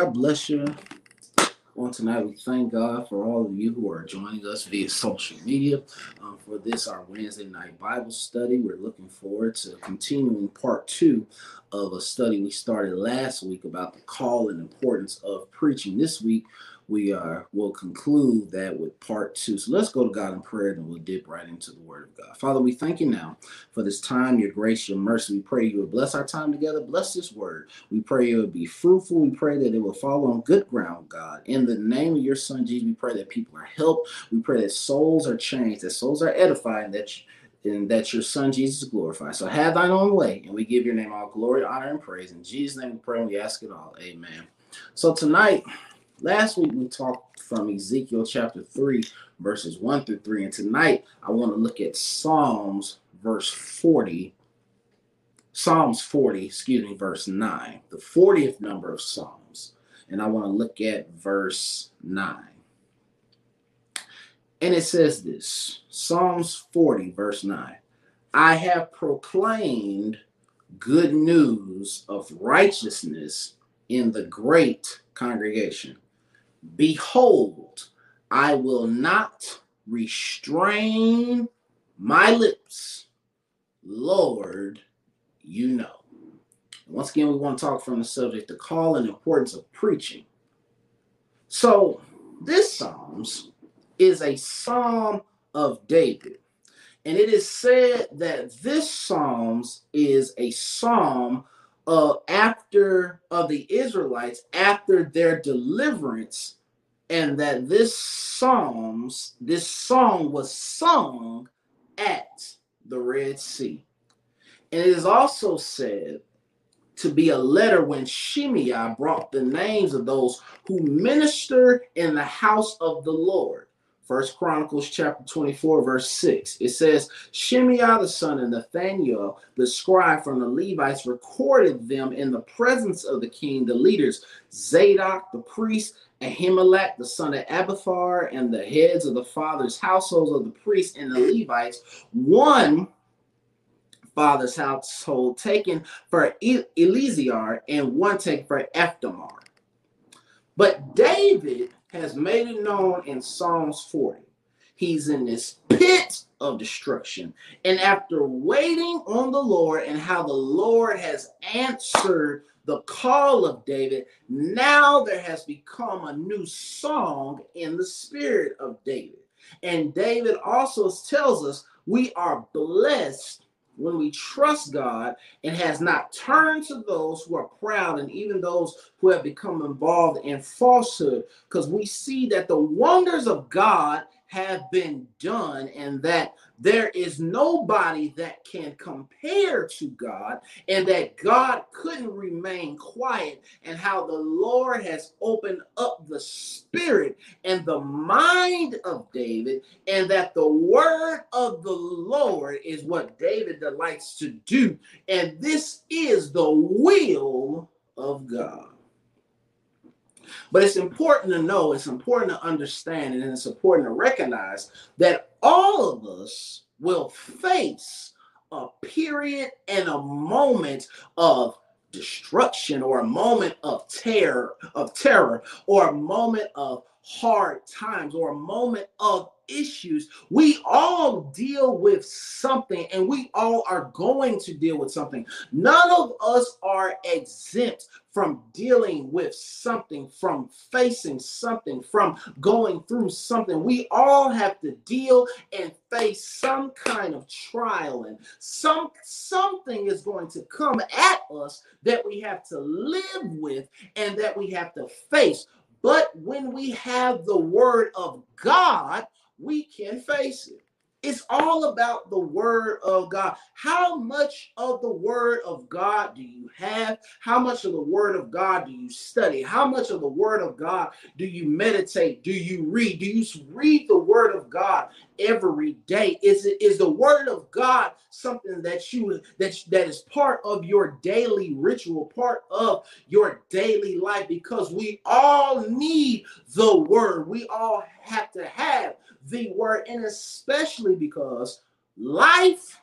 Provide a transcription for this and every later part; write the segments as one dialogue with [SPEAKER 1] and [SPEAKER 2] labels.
[SPEAKER 1] God bless you. On tonight, we thank God for all of you who are joining us via social media um, for this, our Wednesday night Bible study. We're looking forward to continuing part two of a study we started last week about the call and importance of preaching. This week, we uh, will conclude that with part two. So let's go to God in prayer and we'll dip right into the word of God. Father, we thank you now for this time, your grace, your mercy. We pray you will bless our time together. Bless this word. We pray it will be fruitful. We pray that it will fall on good ground, God. In the name of your son, Jesus, we pray that people are helped. We pray that souls are changed, that souls are edified, and that and that your son Jesus glorified. So have thine own way, and we give your name all glory, honor, and praise. In Jesus' name we pray and we ask it all. Amen. So tonight, Last week we talked from Ezekiel chapter 3, verses 1 through 3. And tonight I want to look at Psalms verse 40. Psalms 40, excuse me, verse 9, the 40th number of Psalms. And I want to look at verse 9. And it says this Psalms 40, verse 9 I have proclaimed good news of righteousness in the great congregation. Behold, I will not restrain my lips. Lord, you know. Once again, we want to talk from the subject the call and importance of preaching. So, this Psalms is a psalm of David. And it is said that this Psalms is a psalm uh, after of the Israelites after their deliverance, and that this psalms, this song was sung at the Red Sea. And it is also said to be a letter when Shimei brought the names of those who minister in the house of the Lord. First Chronicles chapter 24, verse 6. It says, Shimei the son of Nathaniel, the scribe from the Levites, recorded them in the presence of the king, the leaders, Zadok the priest, Ahimelech the son of Abiathar, and the heads of the fathers' households of the priests and the Levites, one father's household taken for Eleazar and one taken for Ithamar. But David has made it known in Psalms 40. He's in this pit of destruction. And after waiting on the Lord and how the Lord has answered the call of David, now there has become a new song in the spirit of David. And David also tells us we are blessed when we trust God and has not turned to those who are proud and even those who have become involved in falsehood, because we see that the wonders of God have been done and that there is nobody that can compare to God and that God couldn't remain quiet and how the Lord has opened up the spirit and the mind of David and that the word of the Lord is what David delights to do and this is the will of God. But it's important to know, it's important to understand, and it's important to recognize that all of us will face a period and a moment of destruction or a moment of terror of terror or a moment of hard times or a moment of issues. We all deal with something and we all are going to deal with something. None of us are exempt from dealing with something, from facing something, from going through something. We all have to deal and face some kind of trial and some something is going to come at us that we have to live with and that we have to face. But when we have the word of God, we can face it. It's all about the word of God. How much of the word of God do you have? How much of the word of God do you study? How much of the word of God do you meditate? Do you read? Do you read the word of God every day? Is it is the word of God something that you that that is part of your daily ritual, part of your daily life because we all need the word. We all have to have the word, and especially because life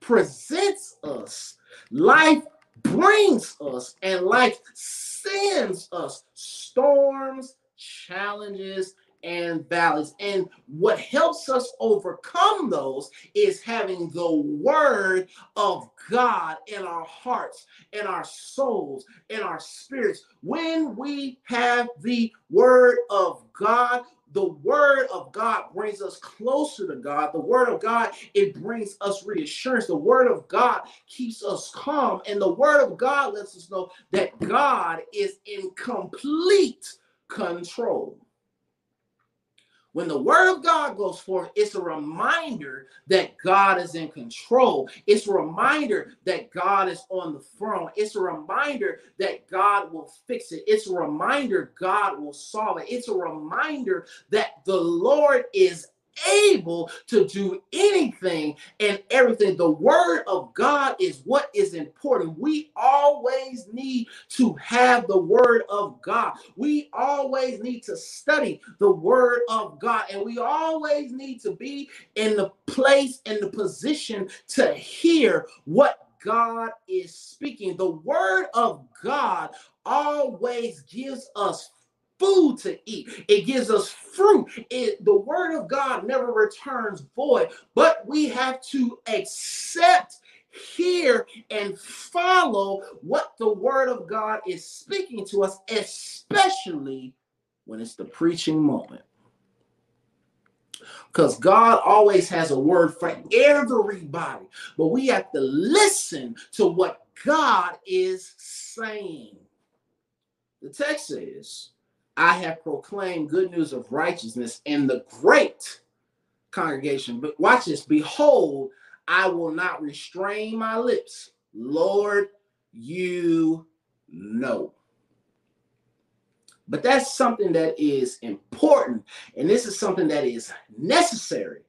[SPEAKER 1] presents us, life brings us, and life sends us storms, challenges, and valleys. And what helps us overcome those is having the word of God in our hearts, in our souls, in our spirits. When we have the word of God, the word of God brings us closer to God. The word of God, it brings us reassurance. The word of God keeps us calm. And the word of God lets us know that God is in complete control. When the word of God goes forth, it's a reminder that God is in control. It's a reminder that God is on the throne. It's a reminder that God will fix it. It's a reminder God will solve it. It's a reminder that the Lord is able to do anything and everything. The word of God is what is important. We always need to have the word of God. We always need to study the word of God. And we always need to be in the place and the position to hear what God is speaking. The word of God always gives us food to eat. It gives us fruit. It, the word of God never returns void, but we have to accept, hear, and follow what the word of God is speaking to us, especially when it's the preaching moment. Because God always has a word for everybody, but we have to listen to what God is saying. The text says, I have proclaimed good news of righteousness in the great congregation. But watch this behold, I will not restrain my lips. Lord, you know. But that's something that is important, and this is something that is necessary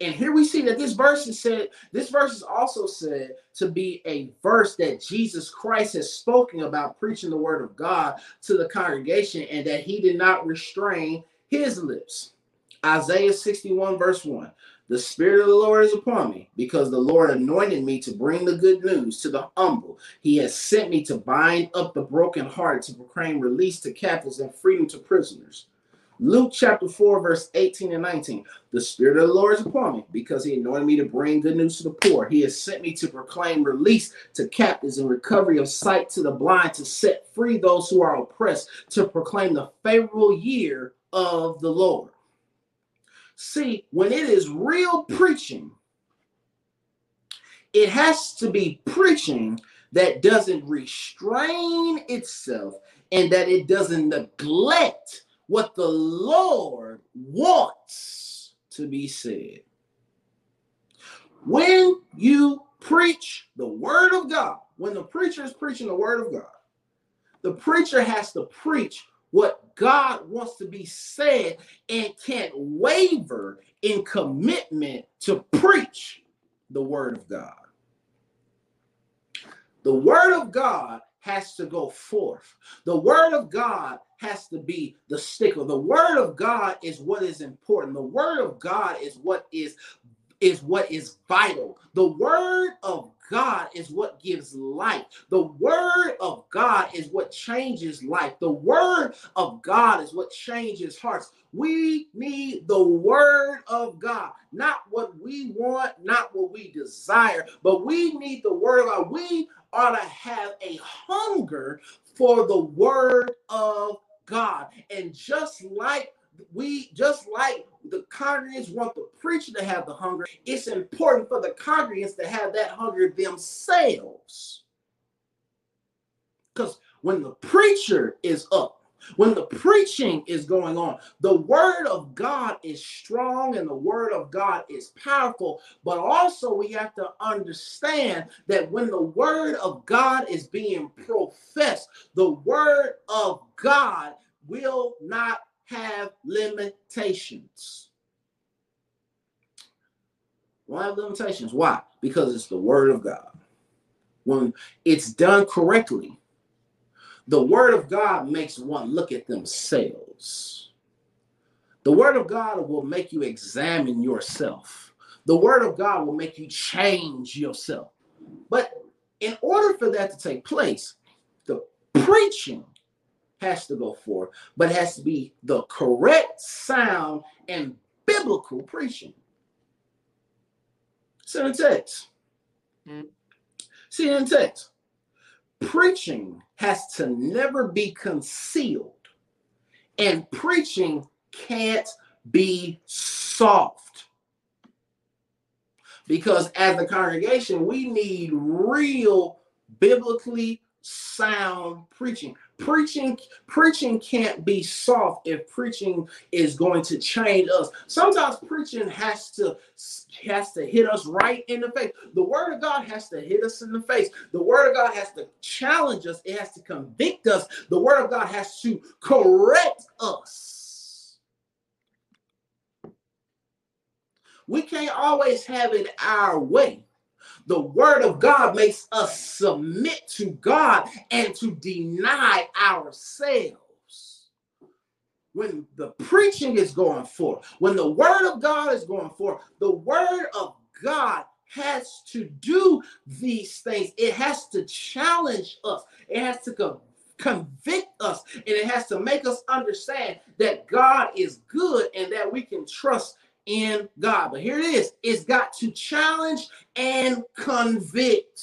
[SPEAKER 1] and here we see that this verse is said, this verse is also said to be a verse that Jesus Christ has spoken about preaching the word of God to the congregation and that he did not restrain his lips. Isaiah 61, verse 1. The Spirit of the Lord is upon me because the Lord anointed me to bring the good news to the humble. He has sent me to bind up the broken heart, to proclaim release to captives and freedom to prisoners Luke chapter 4, verse 18 and 19. The Spirit of the Lord is upon me because He anointed me to bring good news to the poor. He has sent me to proclaim release to captives and recovery of sight to the blind, to set free those who are oppressed, to proclaim the favorable year of the Lord. See, when it is real preaching, it has to be preaching that doesn't restrain itself and that it doesn't neglect what the Lord wants to be said. When you preach the word of God, when the preacher is preaching the word of God, the preacher has to preach what God wants to be said and can't waver in commitment to preach the word of God. The word of God has to go forth. The word of God has to be the sticker. The word of God is what is important. The word of God is what is is what is vital. The word of God is what gives life. The word of God is what changes life. The word of God is what changes hearts. We need the word of God, not what we want, not what we desire, but we need the word of God. We ought to have a hunger for the word of God. And just like we just like the congregants want the preacher to have the hunger, it's important for the congregants to have that hunger themselves. Because when the preacher is up, when the preaching is going on, the word of God is strong and the word of God is powerful. But also, we have to understand that when the word of God is being professed, the word of God will not have limitations. Won't have limitations. Why? Because it's the word of God. When it's done correctly, the word of God makes one look at themselves. The word of God will make you examine yourself. The word of God will make you change yourself. But in order for that to take place, the preaching has to go forth, but it has to be the correct sound and biblical preaching. See in text. Mm. See in text. Preaching has to never be concealed, and preaching can't be soft. Because as a congregation, we need real biblically sound preaching. Preaching, preaching can't be soft if preaching is going to change us. Sometimes preaching has to has to hit us right in the face. The word of God has to hit us in the face. The word of God has to challenge us. It has to convict us. The word of God has to correct us. We can't always have it our way. The word of God makes us submit to God and to deny ourselves. When the preaching is going forth, when the word of God is going forth, the word of God has to do these things. It has to challenge us. It has to co- convict us and it has to make us understand that God is good and that we can trust in God. But here it is it's got to challenge and convict.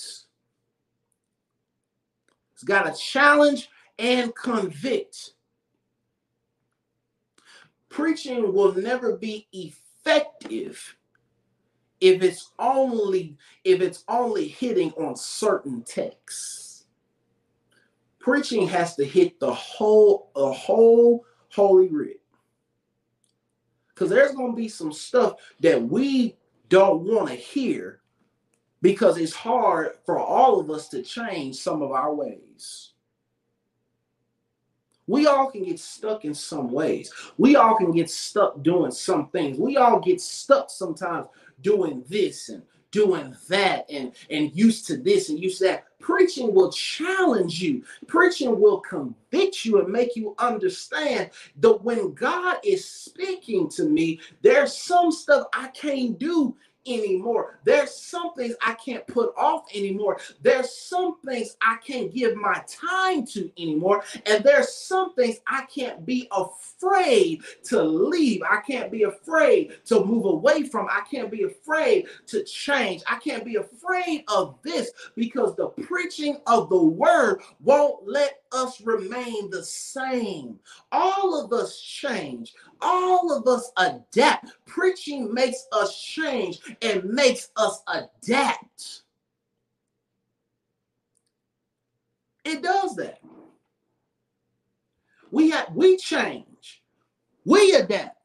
[SPEAKER 1] It's got to challenge and convict. Preaching will never be effective if it's only if it's only hitting on certain texts. Preaching has to hit the whole a whole holy writ because there's going to be some stuff that we don't want to hear because it's hard for all of us to change some of our ways. We all can get stuck in some ways. We all can get stuck doing some things. We all get stuck sometimes doing this and doing that and and used to this and used to that. Preaching will challenge you. Preaching will convict you and make you understand that when god is speaking to me there's some stuff i can't do anymore. There's some things I can't put off anymore. There's some things I can't give my time to anymore. And there's some things I can't be afraid to leave. I can't be afraid to move away from. I can't be afraid to change. I can't be afraid of this because the preaching of the word won't let us remain the same. All of us change. All of us adapt. Preaching makes us change and makes us adapt. It does that. We have we change. We adapt.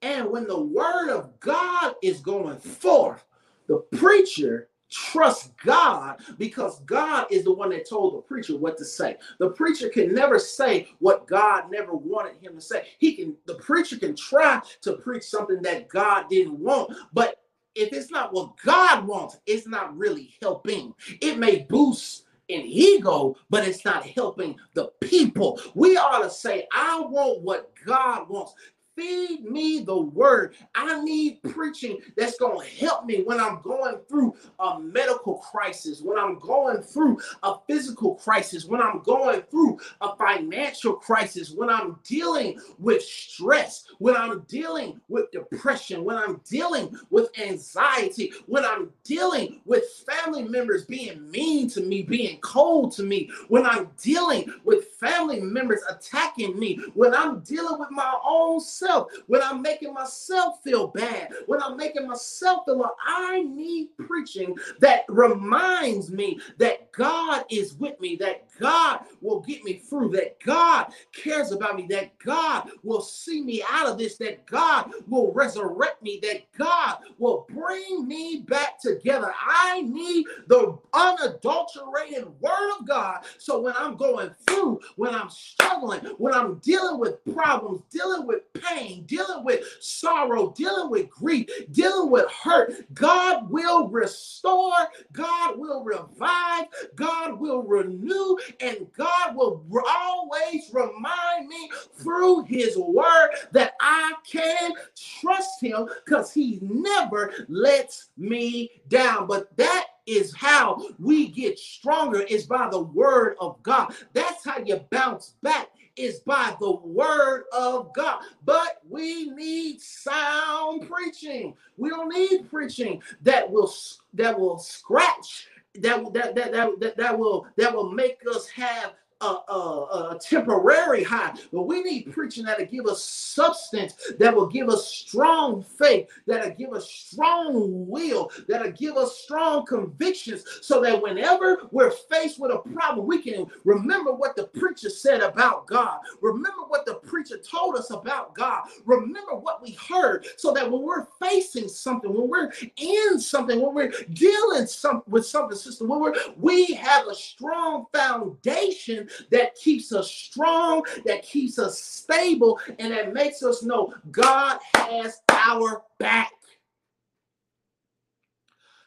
[SPEAKER 1] And when the word of God is going forth, the preacher trust God because God is the one that told the preacher what to say. The preacher can never say what God never wanted him to say. He can the preacher can try to preach something that God didn't want, but if it's not what God wants, it's not really helping. It may boost an ego, but it's not helping the people. We ought to say, I want what God wants. Feed me the word. I need preaching that's going to help me when I'm going through a medical crisis, when I'm going through a physical crisis, when I'm going through a financial crisis, when I'm dealing with stress, when I'm dealing with depression, when I'm dealing with anxiety, when I'm dealing with family members being mean to me, being cold to me, when I'm dealing with family members attacking me, when I'm dealing with my own self myself, when I'm making myself feel bad, when I'm making myself feel like I need preaching that reminds me that God is with me, that God will get me through, that God cares about me, that God will see me out of this, that God will resurrect me, that God will bring me back together. I need the unadulterated word of God. So when I'm going through, when I'm struggling, when I'm dealing with problems, dealing with pain, dealing with sorrow, dealing with grief, dealing with hurt, God will restore, God will revive, God will renew, and God will always remind me through his word that I can trust him because he never lets me down. But that is how we get stronger is by the word of God. That's how you bounce back is by the word of God. But we need sound preaching. We don't need preaching that will that will scratch that that that that, that, that will that will make us have a, a, a, temporary high, but we need preaching that'll give us substance, that will give us strong faith, that'll give us strong will, that'll give us strong convictions, so that whenever we're faced with a problem, we can remember what the preacher said about God, remember what the preacher told us about God, remember what we heard, so that when we're facing something, when we're in something, when we're dealing some, with something, sister, when we're, we have a strong foundation that keeps us strong, that keeps us stable, and that makes us know God has our back.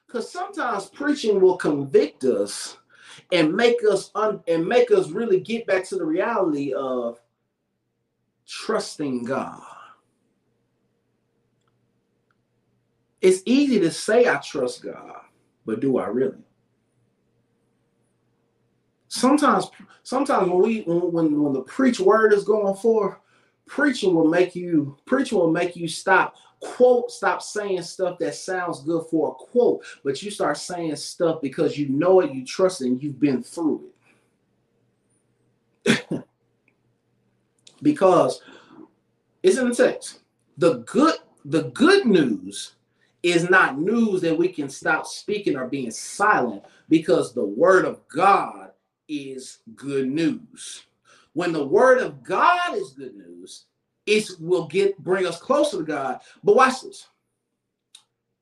[SPEAKER 1] Because sometimes preaching will convict us and make us un- and make us really get back to the reality of trusting God. It's easy to say I trust God, but do I really? Sometimes sometimes when we when when the preach word is going forth preaching will make you preaching will make you stop quote stop saying stuff that sounds good for a quote but you start saying stuff because you know it you trust it and you've been through it. Because it's in the text. The good the good news is not news that we can stop speaking or being silent because the word of god is good news. When the word of God is good news, it will get bring us closer to God. But watch this.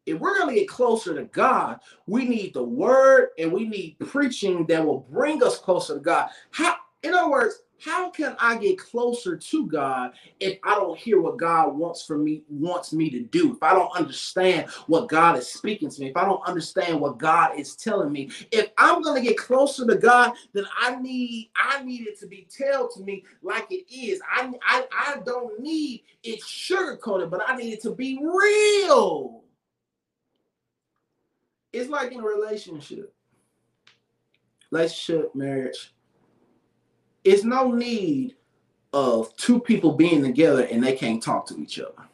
[SPEAKER 1] If we're going to get closer to God, we need the word and we need preaching that will bring us closer to God. How, in other words, how can I get closer to God if I don't hear what God wants for me wants me to do? If I don't understand what God is speaking to me, if I don't understand what God is telling me, if I'm to get closer to God, then I need I need it to be told to me like it is. I I, I don't need it sugar coated, but I need it to be real. It's like in a relationship, relationship, marriage it's no need of two people being together and they can't talk to each other.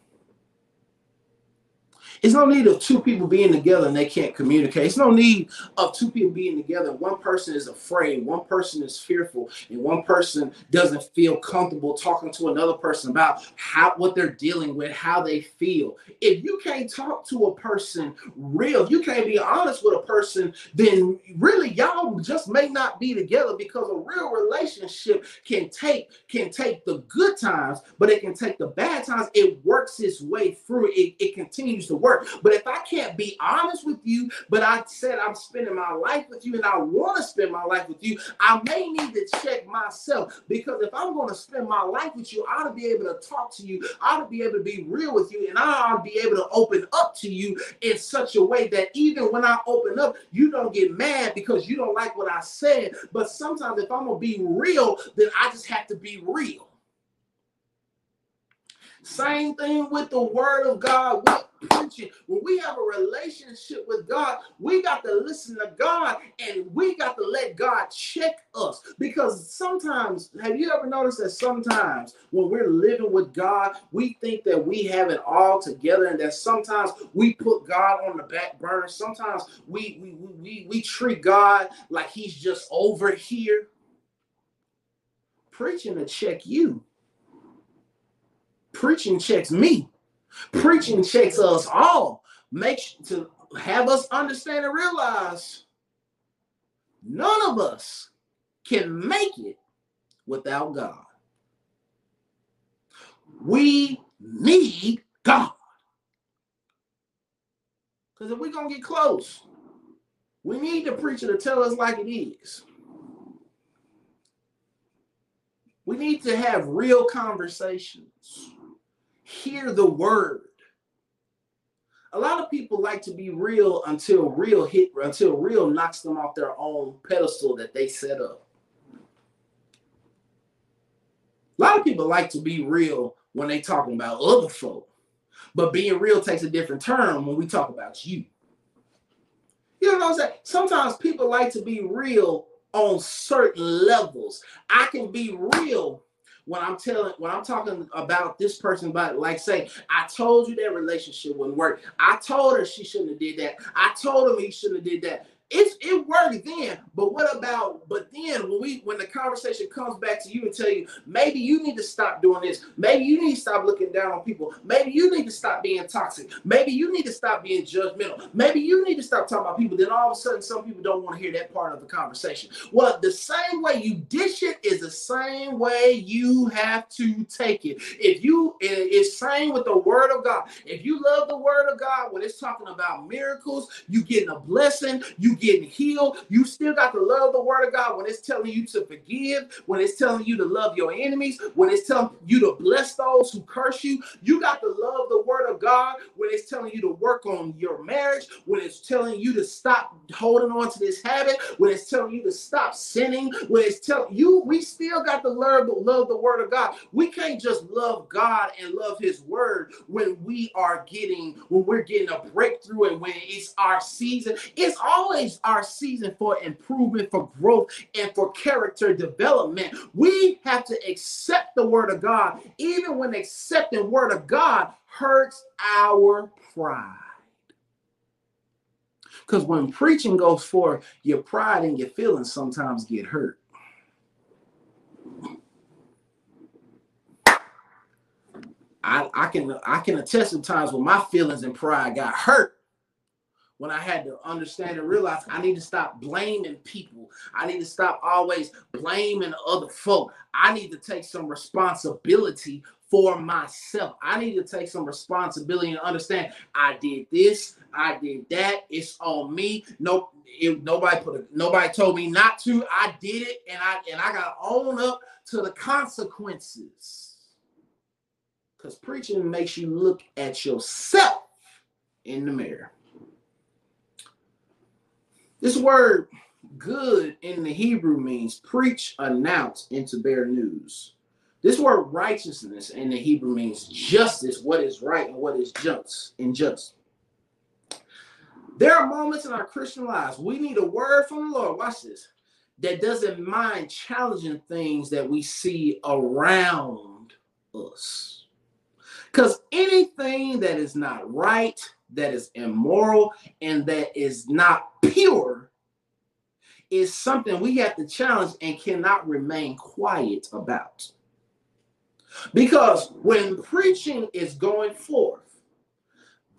[SPEAKER 1] It's no need of two people being together and they can't communicate. It's no need of two people being together. One person is afraid, one person is fearful, and one person doesn't feel comfortable talking to another person about how what they're dealing with, how they feel. If you can't talk to a person real, you can't be honest with a person, then really y'all just may not be together because a real relationship can take can take the good times, but it can take the bad times. It works its way through. It, it continues to work work. But if I can't be honest with you, but I said I'm spending my life with you and I want to spend my life with you, I may need to check myself because if I'm going to spend my life with you, I ought to be able to talk to you. I ought to be able to be real with you and I ought to be able to open up to you in such a way that even when I open up, you don't get mad because you don't like what I said. But sometimes if I'm going to be real, then I just have to be real. Same thing with the word of God, preaching. When we have a relationship with God, we got to listen to God and we got to let God check us. Because sometimes, have you ever noticed that sometimes when we're living with God, we think that we have it all together and that sometimes we put God on the back burner. Sometimes we we we, we treat God like he's just over here. Preaching to check you Preaching checks me. Preaching checks us all. Makes to have us understand and realize none of us can make it without God. We need God. Because if we're going to get close, we need the preacher to tell us like it is. We need to have real conversations hear the word. A lot of people like to be real until real hit until real knocks them off their own pedestal that they set up. A lot of people like to be real when they talking about other folk, but being real takes a different turn when we talk about you. You know what I'm saying? Sometimes people like to be real on certain levels. I can be real when I'm telling when I'm talking about this person, but like say, I told you that relationship wouldn't work. I told her she shouldn't have did that. I told him he shouldn't have did that it's it worked then but what about but then when we when the conversation comes back to you and tell you maybe you need to stop doing this. Maybe you need to stop looking down on people. Maybe you need to stop being toxic. Maybe you need to stop being judgmental. Maybe you need to stop talking about people. Then all of a sudden some people don't want to hear that part of the conversation. Well the same way you dish it is the same way you have to take it. If you it's same with the word of god. If you love the word of god when it's talking about miracles you getting a blessing you getting healed. You still got to love the word of God when it's telling you to forgive, when it's telling you to love your enemies, when it's telling you to bless those who curse you. You got to love the word of God when it's telling you to work on your marriage, when it's telling you to stop holding on to this habit, when it's telling you to stop sinning, when it's telling you, we still got to love, love the word of God. We can't just love God and love his word when we are getting, when we're getting a breakthrough and when it's our season. It's always our season for improvement, for growth, and for character development. We have to accept the word of God, even when accepting word of God hurts our pride. Because when preaching goes for your pride and your feelings sometimes get hurt. I, I can I can attest to times when my feelings and pride got hurt when I had to understand and realize I need to stop blaming people. I need to stop always blaming other folk. I need to take some responsibility for myself. I need to take some responsibility and understand I did this, I did that. It's on me. No, nobody put a, nobody told me not to. I did it, and I and I got to own up to the consequences. Because preaching makes you look at yourself in the mirror. This word good in the Hebrew means preach, announce, and to bear news. This word righteousness in the Hebrew means justice, what is right and what is just and just. There are moments in our Christian lives we need a word from the Lord. Watch this. That doesn't mind challenging things that we see around us. Because anything that is not right, that is immoral and that is not pure is something we have to challenge and cannot remain quiet about. Because when preaching is going forth,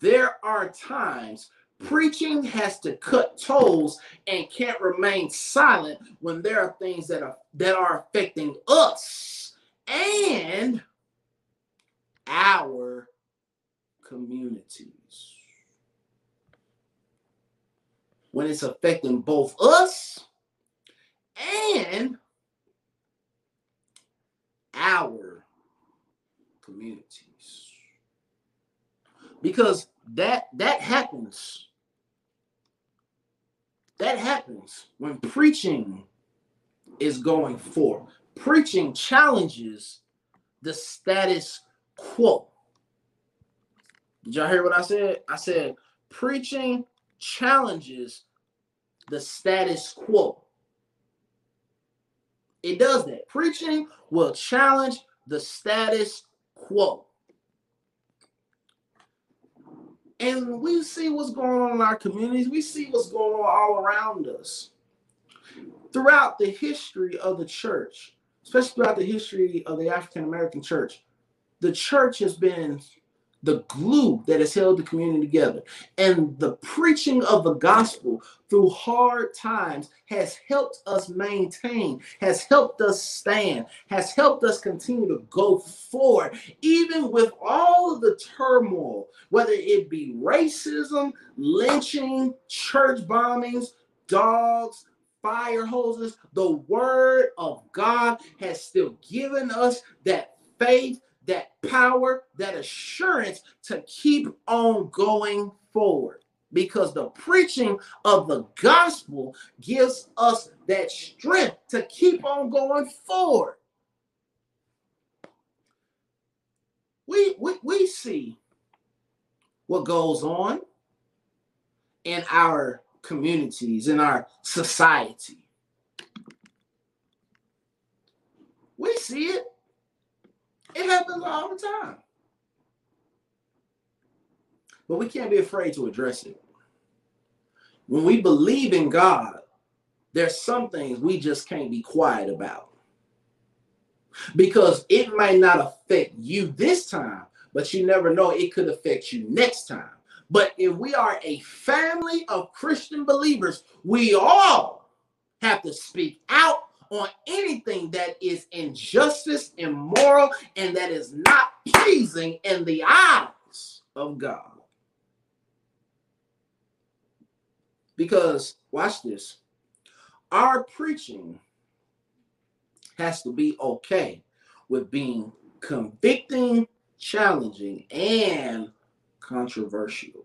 [SPEAKER 1] there are times preaching has to cut toes and can't remain silent when there are things that are that are affecting us and our communities. When it's affecting both us and our communities. Because that that happens. That happens when preaching is going forth. Preaching challenges the status quo. Did y'all hear what i said? I said preaching challenges the status quo. It does that. Preaching will challenge the status quo. And we see what's going on in our communities. We see what's going on all around us. Throughout the history of the church, especially throughout the history of the African American church, the church has been the glue that has held the community together. And the preaching of the gospel through hard times has helped us maintain, has helped us stand, has helped us continue to go forward, even with all of the turmoil, whether it be racism, lynching, church bombings, dogs, fire hoses. The word of God has still given us that faith that power, that assurance to keep on going forward. Because the preaching of the gospel gives us that strength to keep on going forward. We, we, we see what goes on in our communities, in our society. We see it. It happens all the time. But we can't be afraid to address it. When we believe in God, there's some things we just can't be quiet about. Because it might not affect you this time, but you never know, it could affect you next time. But if we are a family of Christian believers, we all have to speak out on anything that is injustice, immoral, and that is not pleasing in the eyes of God. Because, watch this, our preaching has to be okay with being convicting, challenging, and controversial.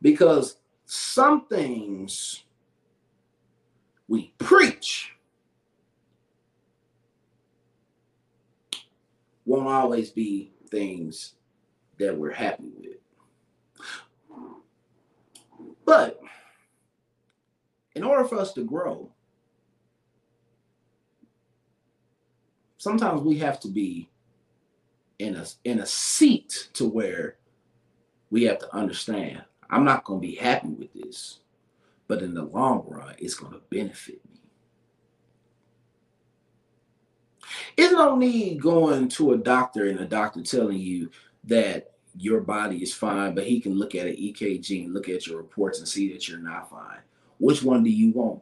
[SPEAKER 1] Because some things we preach won't always be things that we're happy with. But in order for us to grow, sometimes we have to be in a in a seat to where we have to understand I'm not going to be happy with this, but in the long run, it's going to benefit me. It's no need going to a doctor and a doctor telling you that your body is fine, but he can look at an EKG and look at your reports and see that you're not fine. Which one do you want?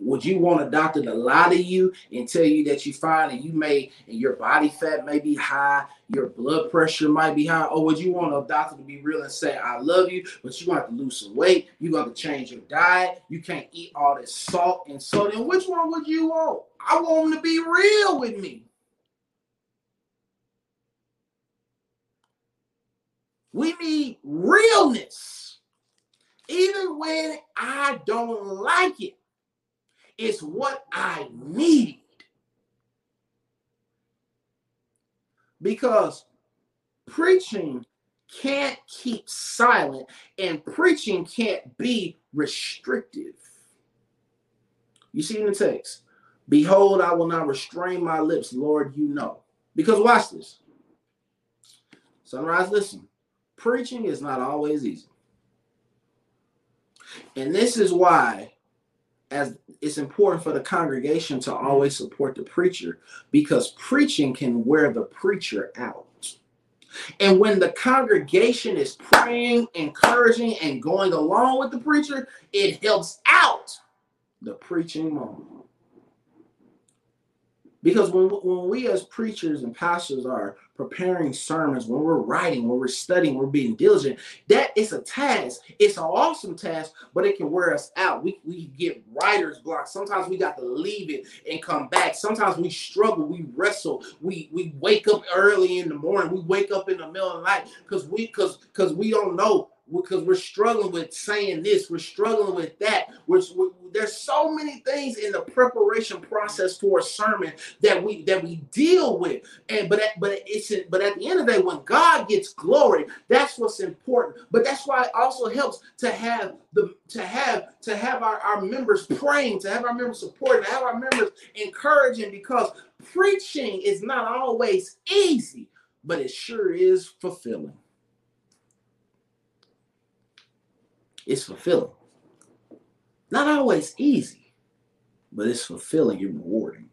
[SPEAKER 1] Would you want a doctor to lie to you and tell you that you're fine and you may and your body fat may be high, your blood pressure might be high, or would you want a doctor to be real and say, "I love you, but you have to lose some weight. You got to change your diet. You can't eat all this salt and sodium." Which one would you want? I want them to be real with me. We need realness. Even when I don't like it, it's what I need. Because preaching can't keep silent and preaching can't be restrictive. You see in the text, behold, I will not restrain my lips, Lord, you know. Because watch this. Sunrise, listen preaching is not always easy. And this is why as it's important for the congregation to always support the preacher because preaching can wear the preacher out. And when the congregation is praying, encouraging, and going along with the preacher, it helps out the preaching moment. Because when, when we as preachers and pastors are preparing sermons, when we're writing, when we're studying, we're being diligent, that is a task. It's an awesome task, but it can wear us out. We, we get writer's block. Sometimes we got to leave it and come back. Sometimes we struggle, we wrestle, we we wake up early in the morning, we wake up in the middle of the night because we because because we don't know because we're struggling with saying this, we're struggling with that. We're, we're, there's so many things in the preparation process for a sermon that we that we deal with, and but at, but it's but at the end of the day, when God gets glory, that's what's important. But that's why it also helps to have the to have to have our, our members praying, to have our members supporting, to have our members encouraging, because preaching is not always easy, but it sure is fulfilling. It's fulfilling. Not always easy, but it's fulfilling and rewarding.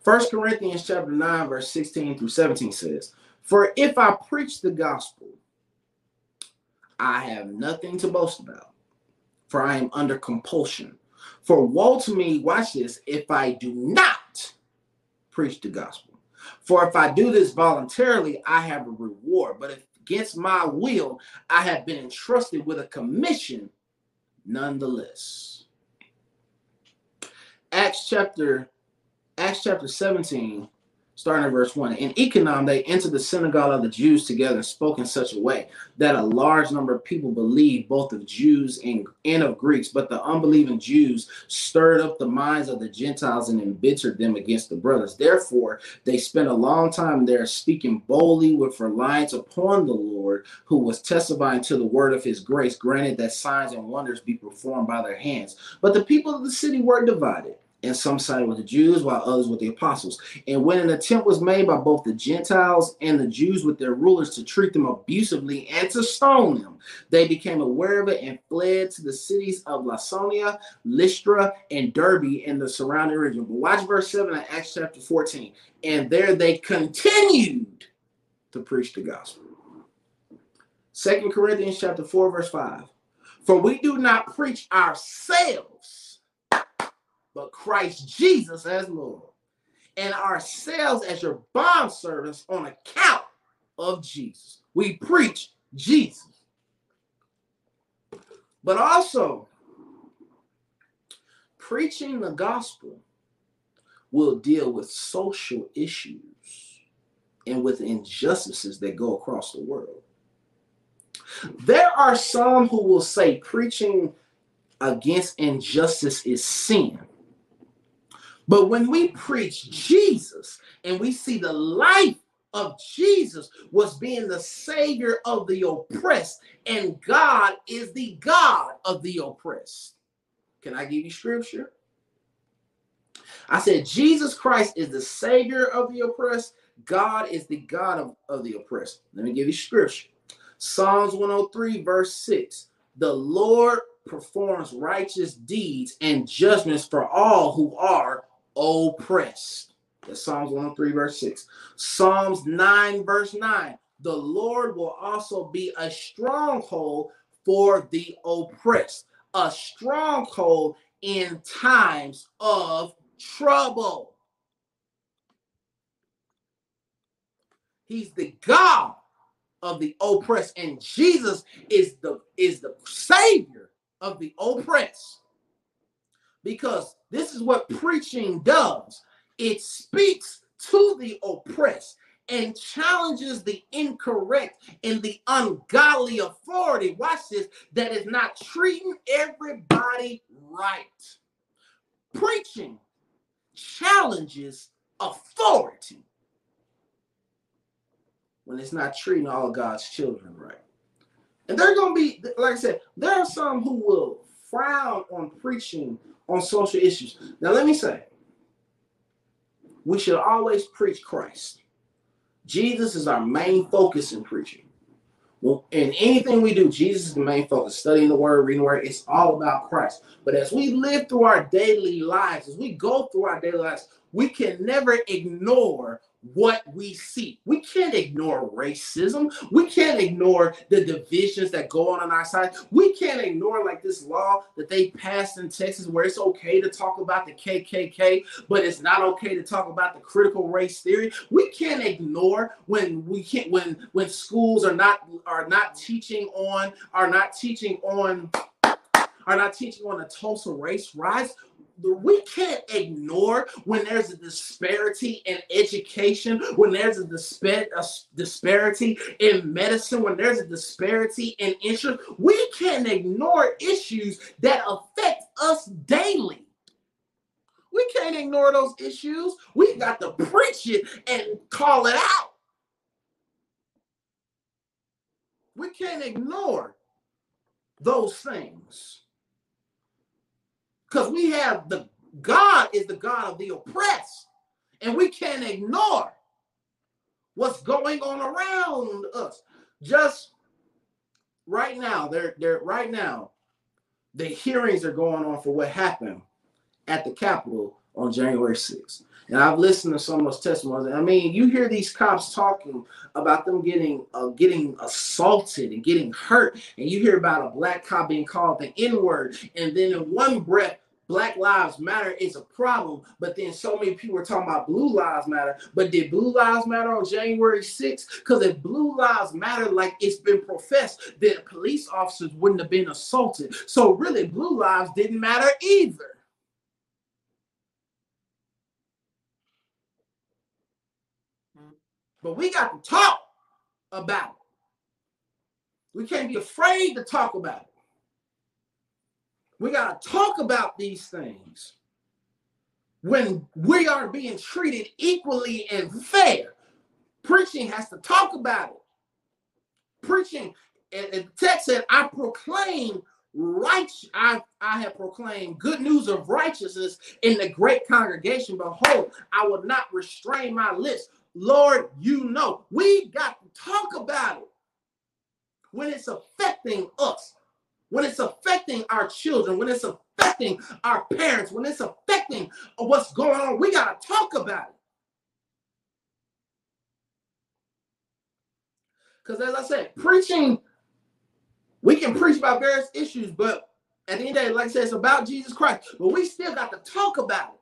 [SPEAKER 1] First Corinthians chapter 9, verse 16 through 17 says, For if I preach the gospel, I have nothing to boast about, for I am under compulsion. For woe to me, watch this, if I do not preach the gospel. For if I do this voluntarily, I have a reward. But if against my will, I have been entrusted with a commission nonetheless. Acts chapter Acts chapter 17 starting at verse 1. In Iconium, they entered the synagogue of the Jews together and spoke in such a way that a large number of people believed, both of Jews and, and of Greeks. But the unbelieving Jews stirred up the minds of the Gentiles and embittered them against the brothers. Therefore, they spent a long time there speaking boldly with reliance upon the Lord, who was testifying to the word of his grace, granted that signs and wonders be performed by their hands. But the people of the city were divided and some sided with the Jews, while others with the apostles. And when an attempt was made by both the Gentiles and the Jews with their rulers to treat them abusively and to stone them, they became aware of it and fled to the cities of Lycaonia, Lystra, and Derbe and the surrounding region. But watch verse 7 of Acts chapter 14. And there they continued to preach the gospel. Second Corinthians chapter 4, verse 5. For we do not preach ourselves but Christ Jesus as Lord, and ourselves as your bond servants on account of Jesus. We preach Jesus. But also, preaching the gospel will deal with social issues and with injustices that go across the world. There are some who will say preaching against injustice is sin. But when we preach Jesus and we see the life of Jesus was being the savior of the oppressed, and God is the God of the oppressed. Can I give you scripture? I said, Jesus Christ is the savior of the oppressed. God is the God of, of the oppressed. Let me give you scripture. Psalms 103, verse 6. The Lord performs righteous deeds and judgments for all who are oppressed. That's Psalms 103, verse 6. Psalms 9, verse 9. The Lord will also be a stronghold for the oppressed, a stronghold in times of trouble. He's the God of the oppressed, and Jesus is the is the savior of the oppressed because this is what preaching does it speaks to the oppressed and challenges the incorrect and the ungodly authority. Watch this that is not treating everybody right. Preaching challenges authority when it's not treating all God's children right. And they're going to be, like I said, there are some who will frown on preaching on social issues. Now, let me say, we should always preach Christ. Jesus is our main focus in preaching. Well, in anything we do, Jesus is the main focus. Studying the word, reading the word, it's all about Christ. But as we live through our daily lives, as we go through our daily lives, we can never ignore what we see. We can't ignore racism. We can't ignore the divisions that go on on our side. We can't ignore like this law that they passed in Texas where it's okay to talk about the KKK, but it's not okay to talk about the critical race theory. We can't ignore when we can't when when schools are not are not teaching on are not teaching on are not teaching on the Tulsa race riots we can't ignore when there's a disparity in education, when there's a, a disparity in medicine, when there's a disparity in insurance. We can't ignore issues that affect us daily. We can't ignore those issues. We got to preach it and call it out. We can't ignore those things. Because we have the God is the God of the oppressed, and we can't ignore what's going on around us. Just right now, they're they're right now, the hearings are going on for what happened at the Capitol on January 6th. And I've listened to some of those testimonies. I mean, you hear these cops talking about them getting uh, getting assaulted and getting hurt, and you hear about a black cop being called the N word, and then in one breath, Black Lives Matter is a problem, but then so many people are talking about Blue Lives Matter. But did Blue Lives Matter on January 6th? Because if Blue Lives Matter, like it's been professed, then police officers wouldn't have been assaulted. So really, Blue Lives didn't matter either. But we got to talk about it. We can't be afraid to talk about it. We got to talk about these things when we are being treated equally and fair. Preaching has to talk about it. Preaching, and the text said, I proclaim right I, I have proclaimed good news of righteousness in the great congregation behold i will not restrain my lips lord you know we got to talk about it when it's affecting us when it's affecting our children when it's affecting our parents when it's affecting what's going on we got to talk about it because as i said preaching we can preach about various issues, but at the end of the day, like I said, it's about Jesus Christ. But we still got to talk about it.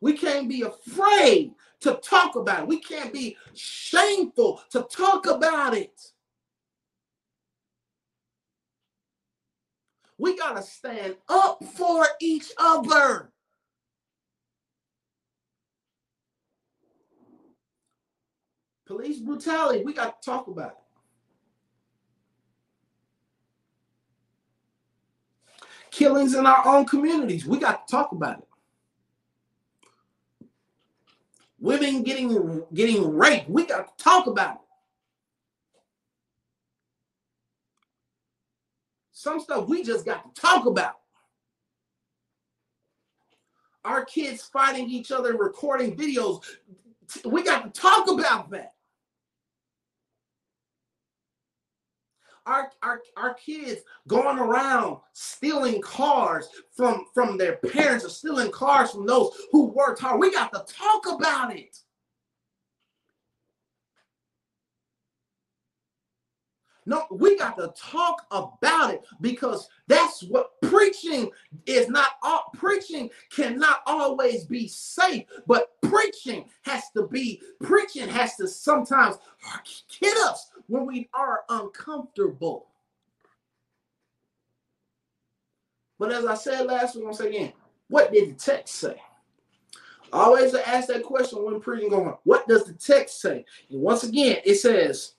[SPEAKER 1] We can't be afraid to talk about it. We can't be shameful to talk about it. We got to stand up for each other. Police brutality, we got to talk about it. killings in our own communities. We got to talk about it. Women getting getting raped. We got to talk about it. Some stuff we just got to talk about. Our kids fighting each other, recording videos. We got to talk about that. Our, our, our kids going around stealing cars from, from their parents or stealing cars from those who worked hard. We got to talk about it. No, we got to talk about it because that's what preaching is not all preaching cannot always be safe, but preaching has to be preaching has to sometimes hit us when we are uncomfortable. But as I said last week, say again, what did the text say? I always ask that question when preaching going, what does the text say? And once again, it says,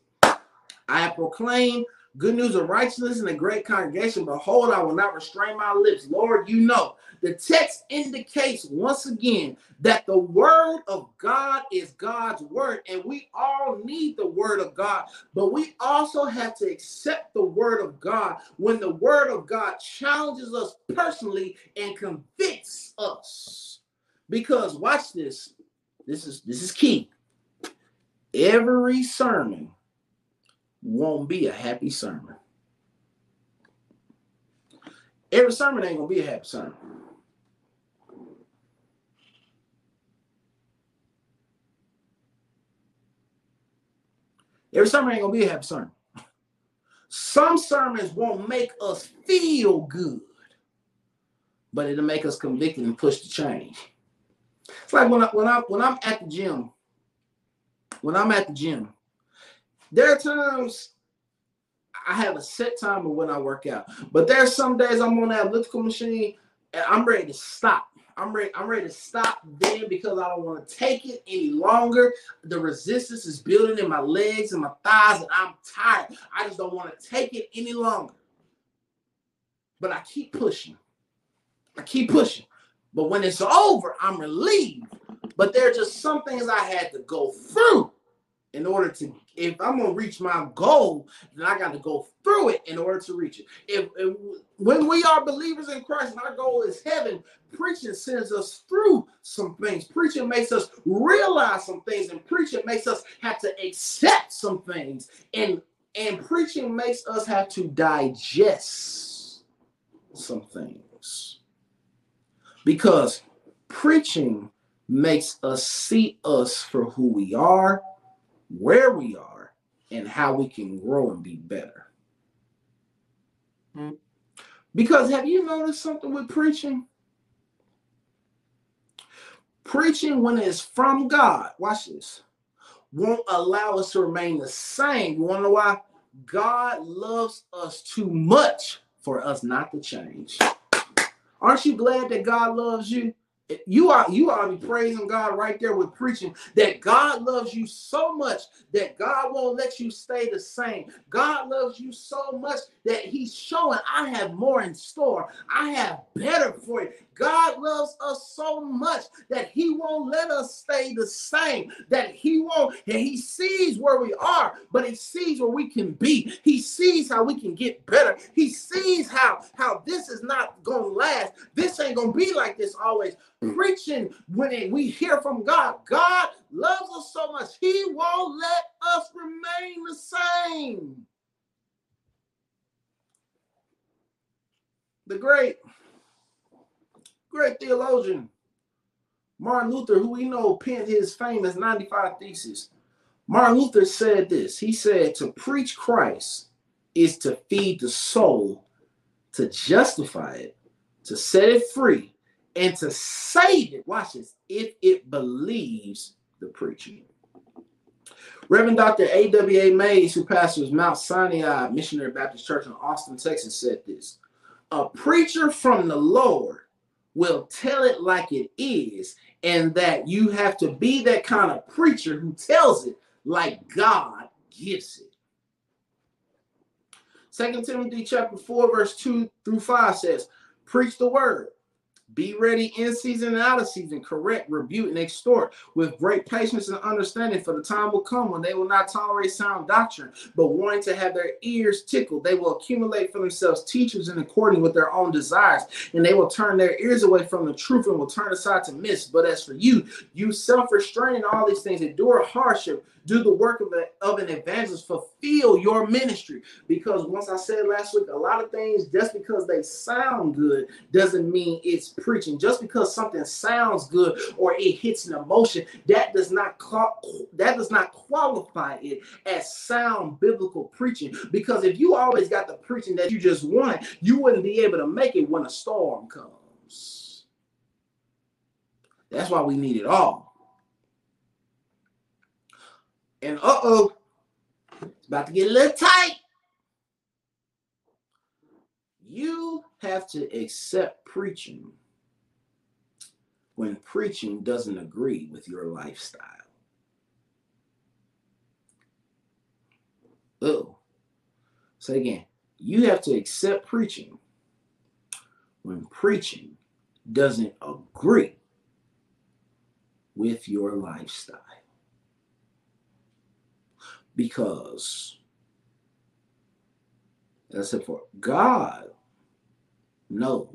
[SPEAKER 1] I have proclaimed good news of righteousness in a great congregation. Behold, I will not restrain my lips. Lord, you know. The text indicates once again that the word of God is God's word, and we all need the word of God, but we also have to accept the word of God when the word of God challenges us personally and convicts us. Because watch this. This is this is key. Every sermon won't be a happy sermon. Every sermon ain't gonna be a happy sermon. Every sermon ain't gonna be a happy sermon. Some sermons won't make us feel good, but it'll make us convicted and push to change. It's like when I when I when I'm at the gym, when I'm at the gym, there are times I have a set time of when I work out, but there's some days I'm on that elliptical machine and I'm ready to stop. I'm ready. I'm ready to stop then because I don't want to take it any longer. The resistance is building in my legs and my thighs, and I'm tired. I just don't want to take it any longer. But I keep pushing. I keep pushing. But when it's over, I'm relieved. But there are just some things I had to go through in order to if i'm to reach my goal then i got to go through it in order to reach it. If, if, when we are believers in christ and our goal is heaven. Preaching sends us through some things. Preaching makes us realize some things and preaching makes us have to accept some things. And and preaching makes us have to digest some things. Because preaching makes us see us for who we are where we are and how we can grow and be better. Mm-hmm. Because have you noticed something with preaching? Preaching, when it's from God, watch this, won't allow us to remain the same. You want to know why? God loves us too much for us not to change. Aren't you glad that God loves you? You are you ought to be praising God right there with preaching that God loves you so much that God won't let you stay the same. God loves you so much that He's showing I have more in store. I have better for you. God loves us so much that He won't let us stay the same. That He won't, and He sees where we are, but He sees where we can be. He sees how we can get better. He sees how how this is not gonna last. This ain't gonna be like this always preaching when we hear from God. God loves us so much, He won't let us remain the same. The great, great theologian Martin Luther, who we know penned his famous 95 Theses. Martin Luther said this He said, To preach Christ is to feed the soul, to justify it, to set it free, and to save it, watch this, if it believes the preaching. Reverend Dr. A.W.A. Mays, who pastors Mount Sinai Missionary Baptist Church in Austin, Texas, said this A preacher from the Lord will tell it like it is, and that you have to be that kind of preacher who tells it like God gives it. Second Timothy chapter 4, verse 2 through 5 says, Preach the word be ready in season and out of season, correct, rebuke, and extort with great patience and understanding, for the time will come when they will not tolerate sound doctrine, but wanting to have their ears tickled, they will accumulate for themselves teachers in according with their own desires, and they will turn their ears away from the truth and will turn aside to myths. But as for you, you self-restrain all these things, endure hardship, do the work of, a, of an evangelist, fulfill your ministry. Because once I said last week, a lot of things just because they sound good doesn't mean it's preaching. Just because something sounds good or it hits an emotion, that does not that does not qualify it as sound biblical preaching. Because if you always got the preaching that you just want, you wouldn't be able to make it when a storm comes. That's why we need it all. And uh oh, it's about to get a little tight. You have to accept preaching when preaching doesn't agree with your lifestyle. Oh, say again. You have to accept preaching when preaching doesn't agree with your lifestyle because that's it for God knows,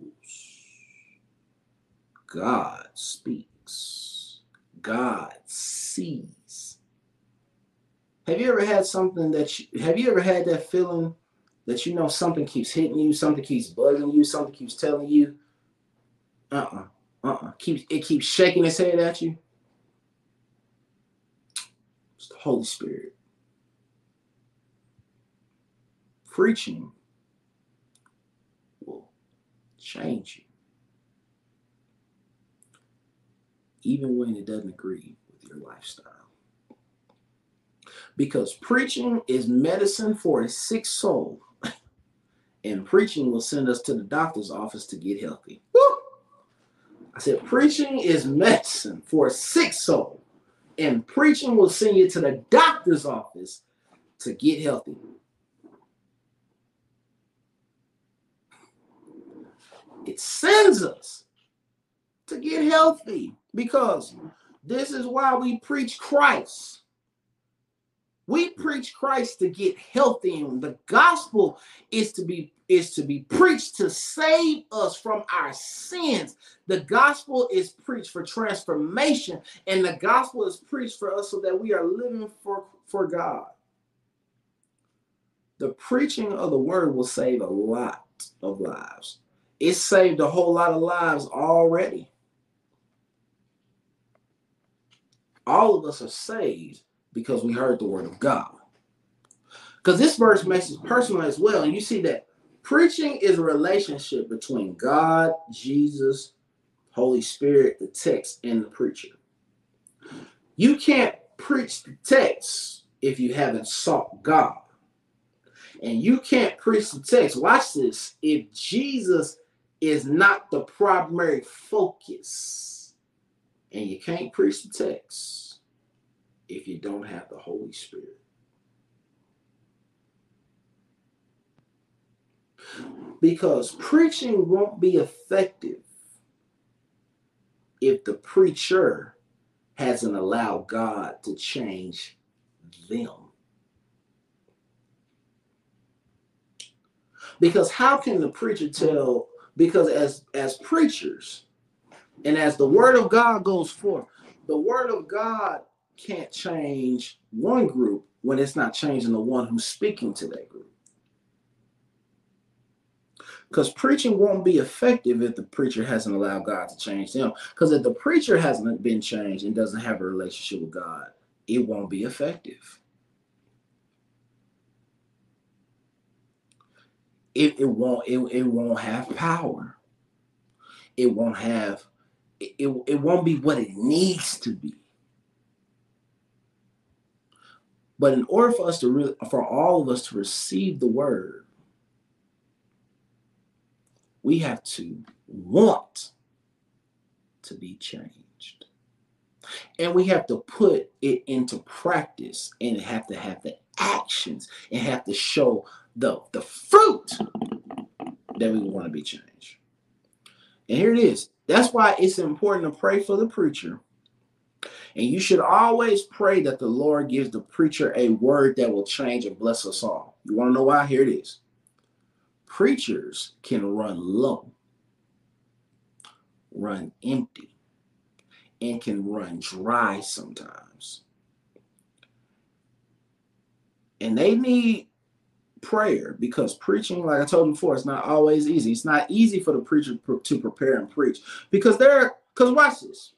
[SPEAKER 1] God speaks, God sees. Have you ever had something that you have you ever had that feeling that you know something keeps hitting you, something keeps bugging you, something keeps telling you, uh-uh, uh-uh, keeps it keeps shaking its head at you? It's the Holy Spirit. Preaching will change you, even when it doesn't agree with your lifestyle. Because preaching is medicine for a sick soul, and preaching will send us to the doctor's office to get healthy. Woo! I said, preaching is medicine for a sick soul, and preaching will send you to the doctor's office to get healthy. It sends us to get healthy because this is why we preach Christ. We preach Christ to get healthy, and the gospel is to be is to be preached to save us from our sins. The gospel is preached for transformation, and the gospel is preached for us so that we are living for, for God. The preaching of the word will save a lot of lives it saved a whole lot of lives already. All of us are saved because we heard the word of God. Because this verse makes it personal as well. And you see that preaching is a relationship between God, Jesus, Holy Spirit, the text, and the preacher. You can't preach the text if you haven't sought God. And you can't preach the text. Watch this. If Jesus is not the primary focus. And you can't preach the text if you don't have the Holy Spirit. Because preaching won't be effective if the preacher hasn't allowed God to change them. Because how can the preacher tell? Because as as preachers, and as the word of God goes forth, the word of God can't change one group when it's not changing the one who's speaking to that group. Because preaching won't be effective if the preacher hasn't allowed God to change them. Because if the preacher hasn't been changed and doesn't have a relationship with God, it won't be effective. It, it won't it, it won't have power. It won't have it, it, it won't be what it needs to be. But in order for us to really for all of us to receive the word, we have to want to be changed. And we have to put it into practice and have to have the actions and have to show the, the fruit that we want to be changed. And here it is. That's why it's important to pray for the preacher. And you should always pray that the Lord gives the preacher a word that will change and bless us all. You want to know why? Here it is preachers can run low, run empty, and can run dry sometimes. And they need prayer because preaching, like I told you before, it's not always easy. It's not easy for the preacher to prepare and preach because there, because watch this.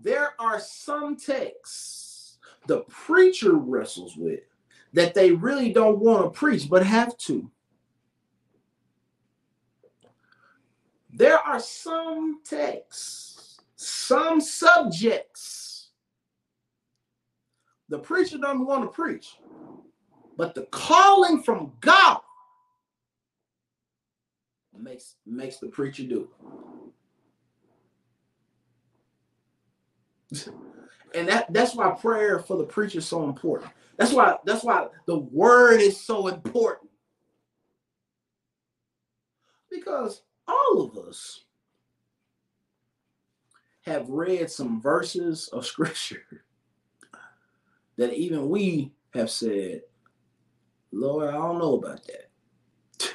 [SPEAKER 1] There are some texts the preacher wrestles with that they really don't want to preach but have to. There are some texts, some subjects the preacher doesn't want to preach, but the calling from God makes makes the preacher do and that that's why prayer for the preacher is so important. That's why that's why the word is so important. Because all of us have read some verses of scripture that even we have said, Lord, I don't know about that.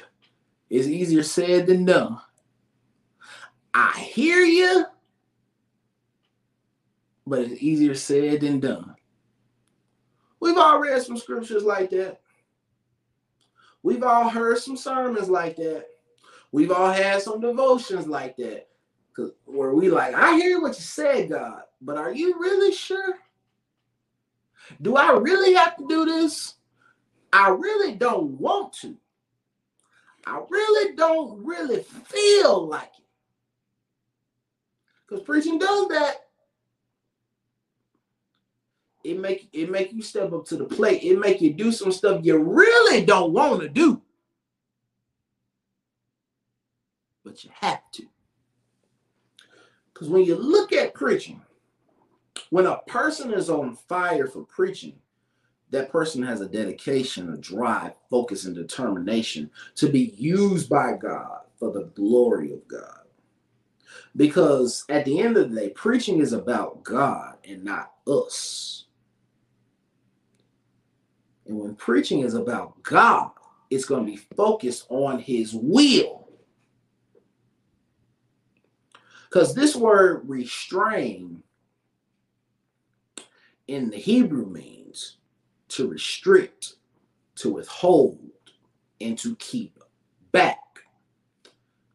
[SPEAKER 1] It's easier said than done. I hear you, but it's easier said than done. We've all read some scriptures like that. We've all heard some sermons like that. We've all had some devotions like that. because Where we like, I hear what you said, God, but are you really sure? Do I really have to do this? I really don't want to. I really don't really feel like it. Because preaching does that it make it make you step up to the plate. It make you do some stuff you really don't want to do. But you have to. Because when you look at preaching, when a person is on fire for preaching, that person has a dedication, a drive, focus, and determination to be used by God for the glory of God. Because at the end of the day, preaching is about God and not us. And when preaching is about God, it's going to be focused on his will. Because this word restrain in the Hebrew means to restrict, to withhold, and to keep back.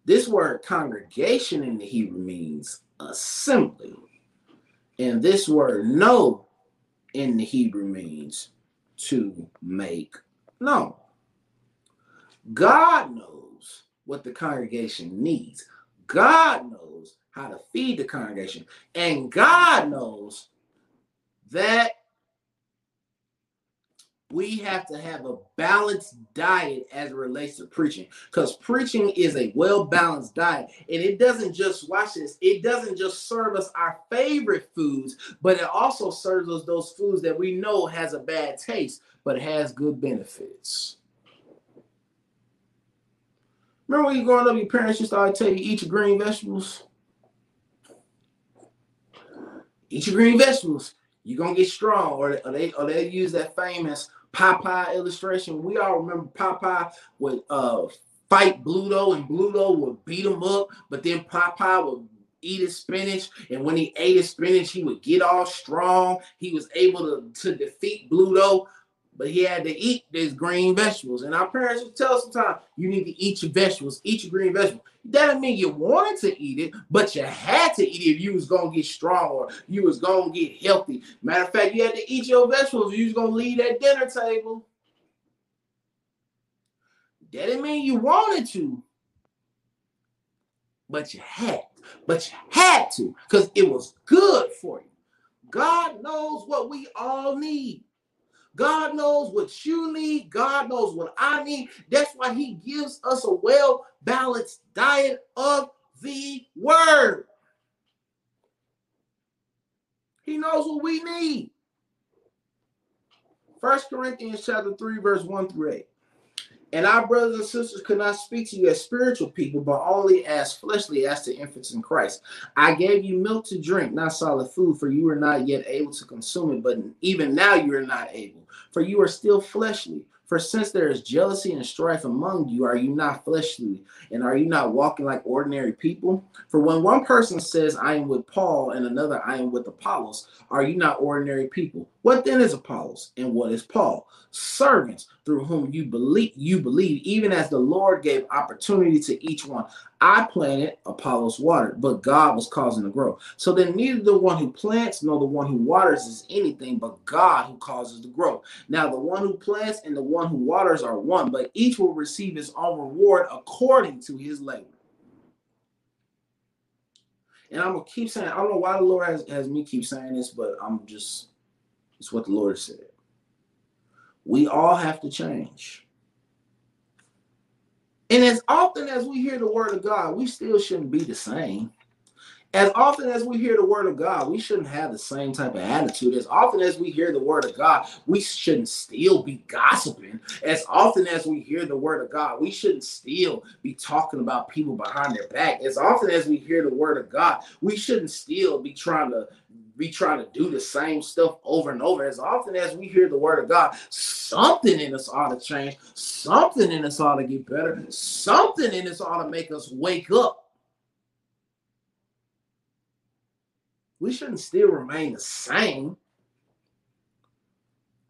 [SPEAKER 1] This word congregation in the Hebrew means assembly. And this word know in the Hebrew means to make known. God knows what the congregation needs. God knows how to feed the congregation. And God knows that we have to have a balanced diet as it relates to preaching because preaching is a well-balanced diet. And it doesn't just watch this. It doesn't just serve us our favorite foods but it also serves us those foods that we know has a bad taste but has good benefits. Remember when you growing up your parents used to tell you eat your green vegetables. Eat your green vegetables. You're gonna get strong, or, or they or they use that famous Popeye illustration. We all remember Popeye would uh, fight Bluto, and Bluto would beat him up, but then Popeye would eat his spinach, and when he ate his spinach, he would get all strong. He was able to, to defeat Bluto but he had to eat these green vegetables. And our parents would tell us sometimes you need to eat your vegetables, eat your green vegetables. That didn't mean you wanted to eat it, but you had to eat it if you was gonna get strong or you was gonna get healthy. Matter of fact, you had to eat your vegetables. You was gonna leave that dinner table. That didn't mean you wanted to, but you had. But you had to, because it was good for you. God knows what we all need. God knows what you need. God knows what I need. That's why He gives us a well balanced diet of the Word. He knows what we need. First Corinthians chapter 3, verse 1 through 8. And our brothers and sisters could not speak to you as spiritual people, but only as fleshly, as to infants in Christ. I gave you milk to drink, not solid food, for you were not yet able to consume it, but even now you are not able, for you are still fleshly. For since there is jealousy and strife among you, are you not fleshly? And are you not walking like ordinary people? For when one person says, I am with Paul, and another, I am with Apollos, are you not ordinary people? What then is Apollos? And what is Paul? Servants through whom you believe, you believe, even as the Lord gave opportunity to each one. I planted, Apollos watered, but God was causing the growth. So then neither the one who plants nor the one who waters is anything but God who causes the growth. Now the one who plants and the one who waters are one, but each will receive his own reward according to his labor. And I'm gonna keep saying, I don't know why the Lord has, has me keep saying this, but I'm just it's what the Lord said. We all have to change. And as often as we hear the word of God, we still shouldn't be the same. As often as we hear the word of God, we shouldn't have the same type of attitude. As often as we hear the word of God, we shouldn't still be gossiping. As often as we hear the word of God, we shouldn't still be talking about people behind their back. As often as we hear the word of God, we shouldn't still be trying to be trying to do the same stuff over and over. As often as we hear the word of God, something in us ought to change, something in us ought to get better, something in us ought to make us wake up. We shouldn't still remain the same.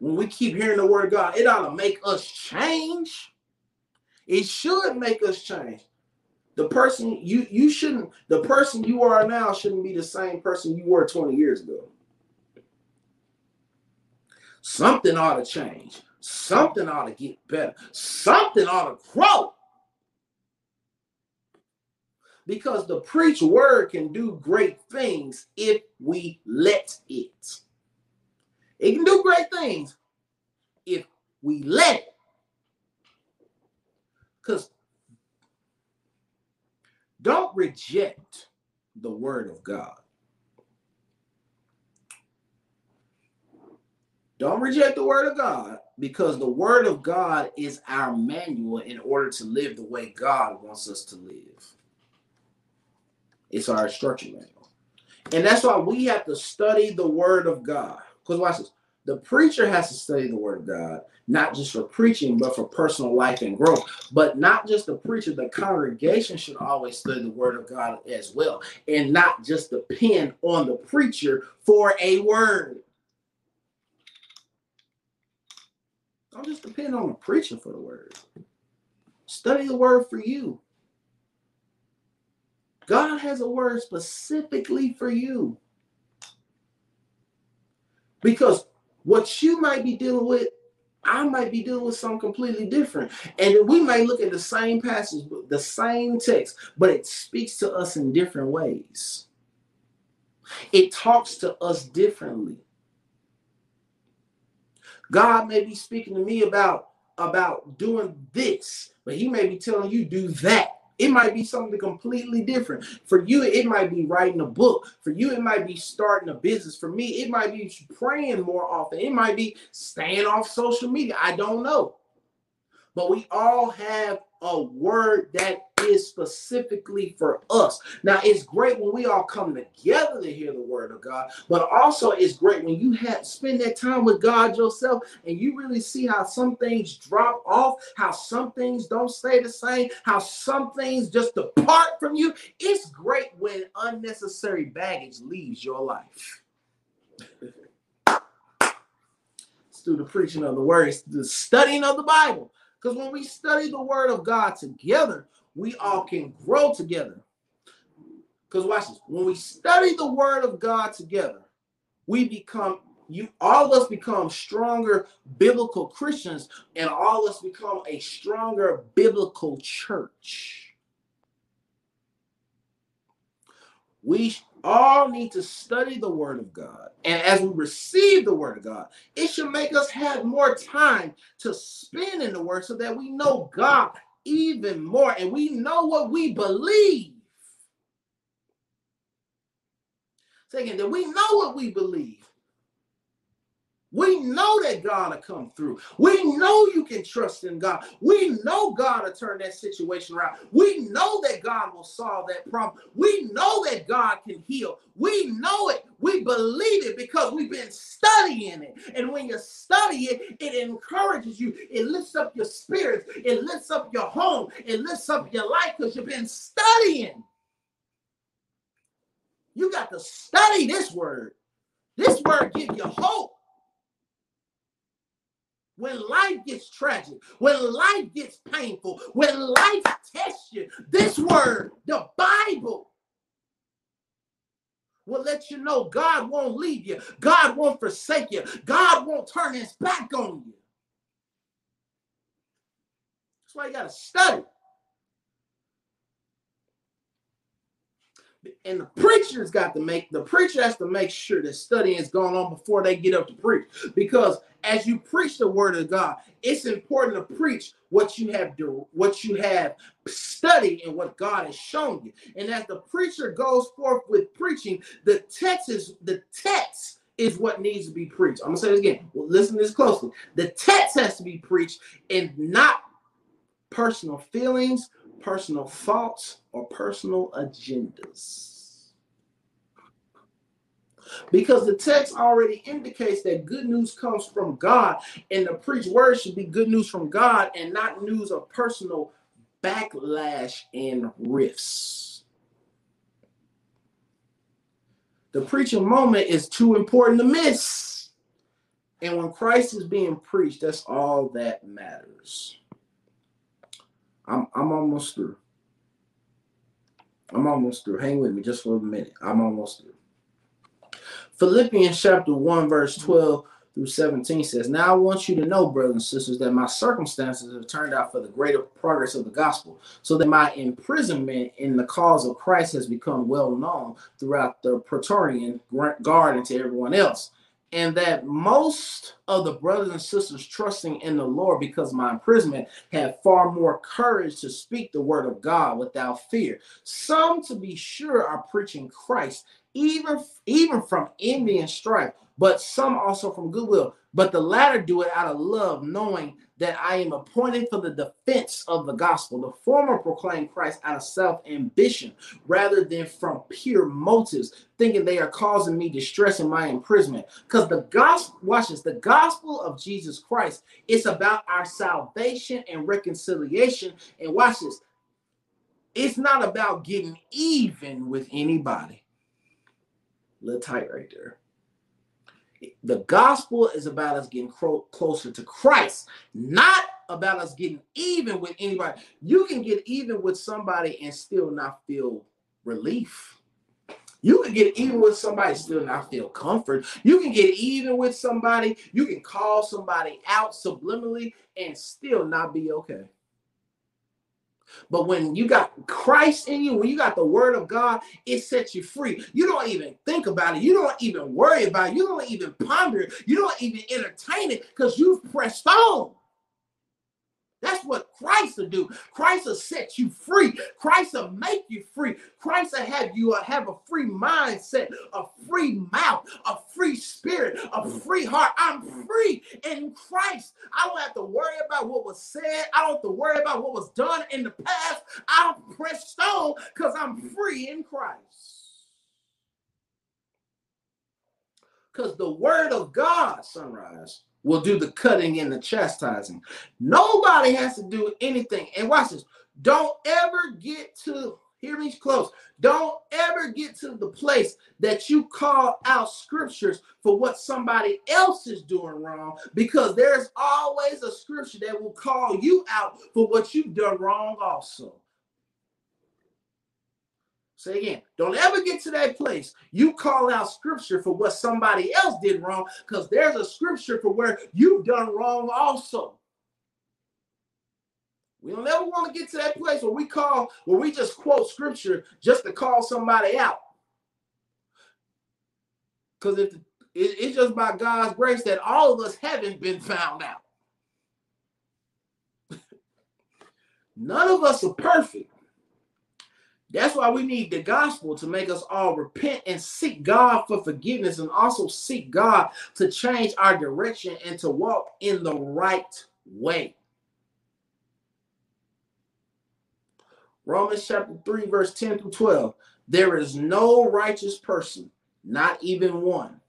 [SPEAKER 1] When we keep hearing the word of God, it ought to make us change. It should make us change. The person you you shouldn't the person you are now shouldn't be the same person you were 20 years ago. Something ought to change. Something ought to get better. Something ought to grow. Because the preach word can do great things if we let it. It can do great things if we let it. Because don't reject the word of God. Don't reject the word of God because the word of God is our manual in order to live the way God wants us to live. It's our instruction manual. And that's why we have to study the word of God. Because watch this. The preacher has to study the word of God, not just for preaching, but for personal life and growth. But not just the preacher, the congregation should always study the word of God as well, and not just depend on the preacher for a word. Don't just depend on the preacher for the word. Study the word for you. God has a word specifically for you. Because what you might be dealing with, I might be dealing with something completely different. And we may look at the same passage, the same text, but it speaks to us in different ways. It talks to us differently. God may be speaking to me about about doing this, but he may be telling you do that. It might be something completely different. For you, it might be writing a book. For you, it might be starting a business. For me, it might be praying more often. It might be staying off social media. I don't know. But we all have a word that is specifically for us. Now, it's great when we all come together to hear the word of God, but also it's great when you have spend that time with God yourself and you really see how some things drop off, how some things don't stay the same, how some things just depart from you. It's great when unnecessary baggage leaves your life. through the preaching of the word, the studying of the Bible. Because when we study the word of God together, we all can grow together. Because watch this. When we study the word of God together, we become you all of us become stronger biblical Christians, and all of us become a stronger biblical church. We all need to study the word of God. And as we receive the word of God, it should make us have more time to spend in the word so that we know God even more and we know what we believe. Second, that we know what we believe. We know that God will come through. We know you can trust in God. We know God will turn that situation around. We know that God will solve that problem. We know that God can heal. We know it. We believe it because we've been studying it. And when you study it, it encourages you. It lifts up your spirits. It lifts up your home. It lifts up your life because you've been studying. You got to study this word. This word gives you hope when life gets tragic, when life gets painful, when life tests you, this word, the Bible, will let you know God won't leave you, God won't forsake you, God won't turn his back on you. That's why you got to study. and the preacher's got to make the preacher has to make sure that studying is going on before they get up to preach because as you preach the word of god it's important to preach what you have do what you have studied and what god has shown you. And as the preacher goes forth with preaching the text is the text is what needs to be preached. I'm gonna say this again. Well, listen to this closely. The text has to be preached and not personal feelings personal thoughts or personal agendas. Because the text already indicates that good news comes from God, and the preached word should be good news from God and not news of personal backlash and rifts. The preaching moment is too important to miss. And when Christ is being preached, that's all that matters. I'm I'm almost through. I'm almost through. Hang with me just for a minute. I'm almost through. Philippians chapter 1, verse mm-hmm. 12 through 17 says, Now I want you to know, brothers and sisters, that my circumstances have turned out for the greater progress of the gospel, so that my imprisonment in the cause of Christ has become well known throughout the Praetorian Guard and to everyone else and that most of the brothers and sisters trusting in the Lord because of my imprisonment have far more courage to speak the word of God without fear. Some, to be sure, are preaching Christ, even, even from envy and strife, but some also from goodwill. But the latter do it out of love, knowing that I am appointed for the defense of the gospel. The former proclaim Christ out of self ambition rather than from pure motives, thinking they are causing me distress in my imprisonment. Because the gospel, watch this, the gospel of Jesus Christ is about our salvation and reconciliation. And watch this, it's not about getting even with anybody. Little tight right there. The gospel is about us getting closer to Christ, not about us getting even with anybody. You can get even with somebody and still not feel relief. You can get even with somebody, still not feel comfort. You can get even with somebody. You can call somebody out subliminally and still not be okay. But when you got Christ in you, when you got the word of God, it sets you free. You don't even think about it. You don't even worry about it. You don't even ponder it. You don't even entertain it because you've pressed on. That's what Christ will do. Christ will set you free. Christ will make you free. Christ will have you uh, have a free mindset, a free mouth, a free spirit, a free heart. I'm free in Christ. I don't have to worry about what was said. I don't have to worry about what was done in the past. I don't press because I'm free in Christ. Because the word of God, sunrise, will do the cutting and the chastising. Nobody has to do anything. And watch this. Don't ever get to, hear me close. Don't ever get to the place that you call out scriptures for what somebody else is doing wrong because there's always a scripture that will call you out for what you've done wrong also. Say again, don't ever get to that place. You call out scripture for what somebody else did wrong because there's a scripture for where you've done wrong also. We don't ever want to get to that place where we call, where we just quote scripture just to call somebody out. Because it, it's just by God's grace that all of us haven't been found out. None of us are perfect. That's why we need the gospel to make us all repent and seek God for forgiveness and also seek God to change our direction and to walk in the right way. Romans chapter 3, verse 10 through 12. There is no righteous person, not even one.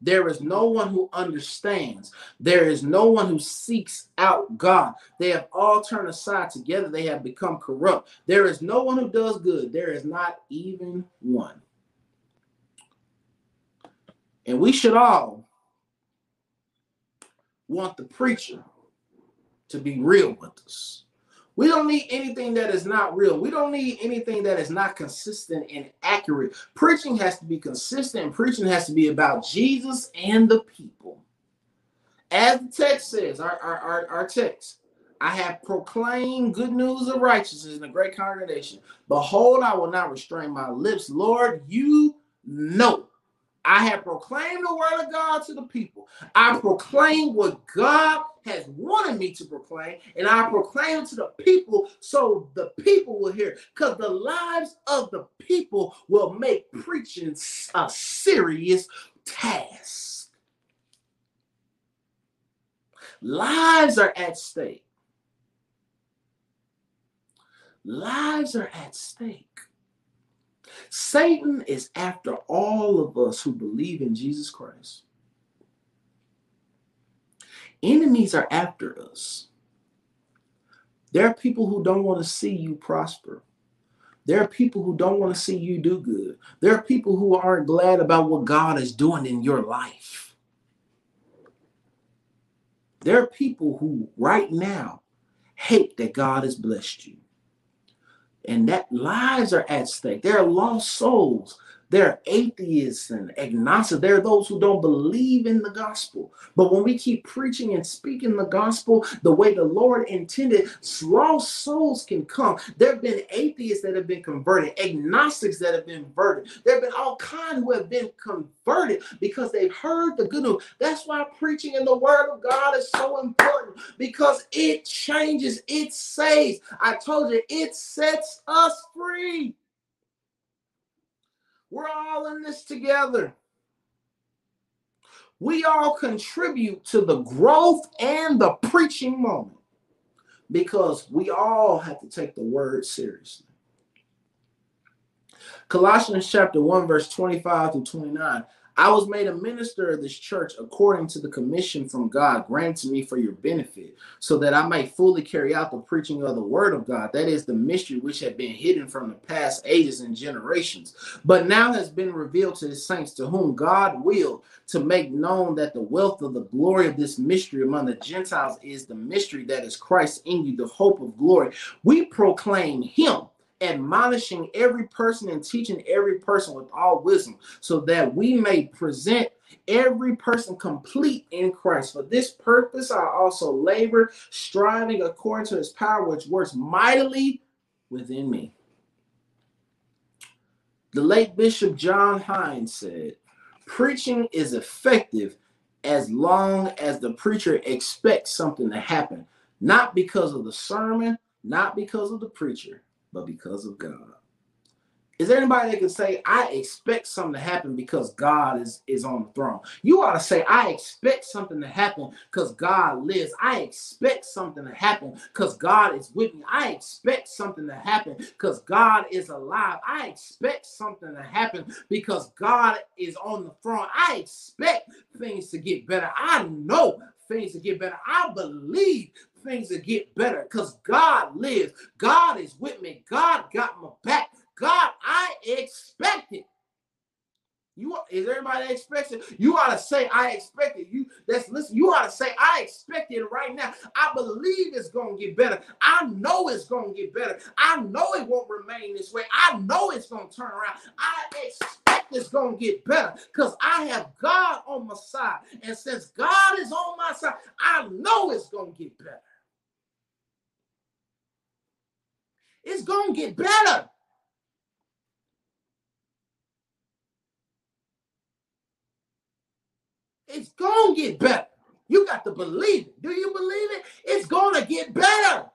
[SPEAKER 1] There is no one who understands. There is no one who seeks out God. They have all turned aside together. They have become corrupt. There is no one who does good. There is not even one. And we should all want the preacher to be real with us. We don't need anything that is not real. We don't need anything that is not consistent and accurate. Preaching has to be consistent. Preaching has to be about Jesus and the people. As the text says, our, our, our, our text, I have proclaimed good news of righteousness in a great congregation. Behold, I will not restrain my lips. Lord, you know I have proclaimed the word of God to the people. I proclaim what God has wanted me to proclaim, and I proclaim to the people so the people will hear. Because the lives of the people will make preaching a serious task. Lives are at stake. Lives are at stake. Satan is after all of us who believe in Jesus Christ. Enemies are after us. There are people who don't want to see you prosper. There are people who don't want to see you do good. There are people who aren't glad about what God is doing in your life. There are people who right now hate that God has blessed you and that lives are at stake. There are lost souls there are atheists and agnostics. There are those who don't believe in the gospel. But when we keep preaching and speaking the gospel the way the Lord intended, lost souls can come. There have been atheists that have been converted, agnostics that have been converted. There have been all kinds who have been converted because they've heard the good news. That's why preaching in the word of God is so important because it changes, it saves. I told you, it sets us free. We're all in this together. We all contribute to the growth and the preaching moment because we all have to take the word seriously. Colossians chapter 1, verse 25 to 29 I was made a minister of this church according to the commission from God granted me for your benefit, so that I might fully carry out the preaching of the word of God. That is the mystery which had been hidden from the past ages and generations, but now has been revealed to his saints, to whom God willed to make known that the wealth of the glory of this mystery among the Gentiles is the mystery that is Christ in you, the hope of glory. We proclaim him admonishing every person and teaching every person with all wisdom, so that we may present every person complete in Christ. For this purpose, I also labor, striving according to his power, which works mightily within me. The late Bishop John Hines said, Preaching is effective as long as the preacher expects something to happen, not because of the sermon, not because of the preacher, but because of God. Is there anybody that can say, I expect something to happen because God is, is on the throne? You ought to say, I expect something to happen because God lives. I expect something to happen because God is with me. I expect something to happen because God is alive. I expect something to happen because God is on the throne. I expect things to get better. I know things to get better. I believe things to get better because God lives. God is with me. God got my back. God, I expect it. You is everybody it? You ought to say, I expect it. You that's listen, you ought to say, I expect it right now. I believe it's gonna get better. I know it's gonna get better. I know it won't remain this way. I know it's gonna turn around. I expect it's gonna get better because I have God on my side. And since God is on my side, I know it's gonna get better. It's gonna get better. It's gonna get better. You got to believe it. Do you believe it? It's gonna get better.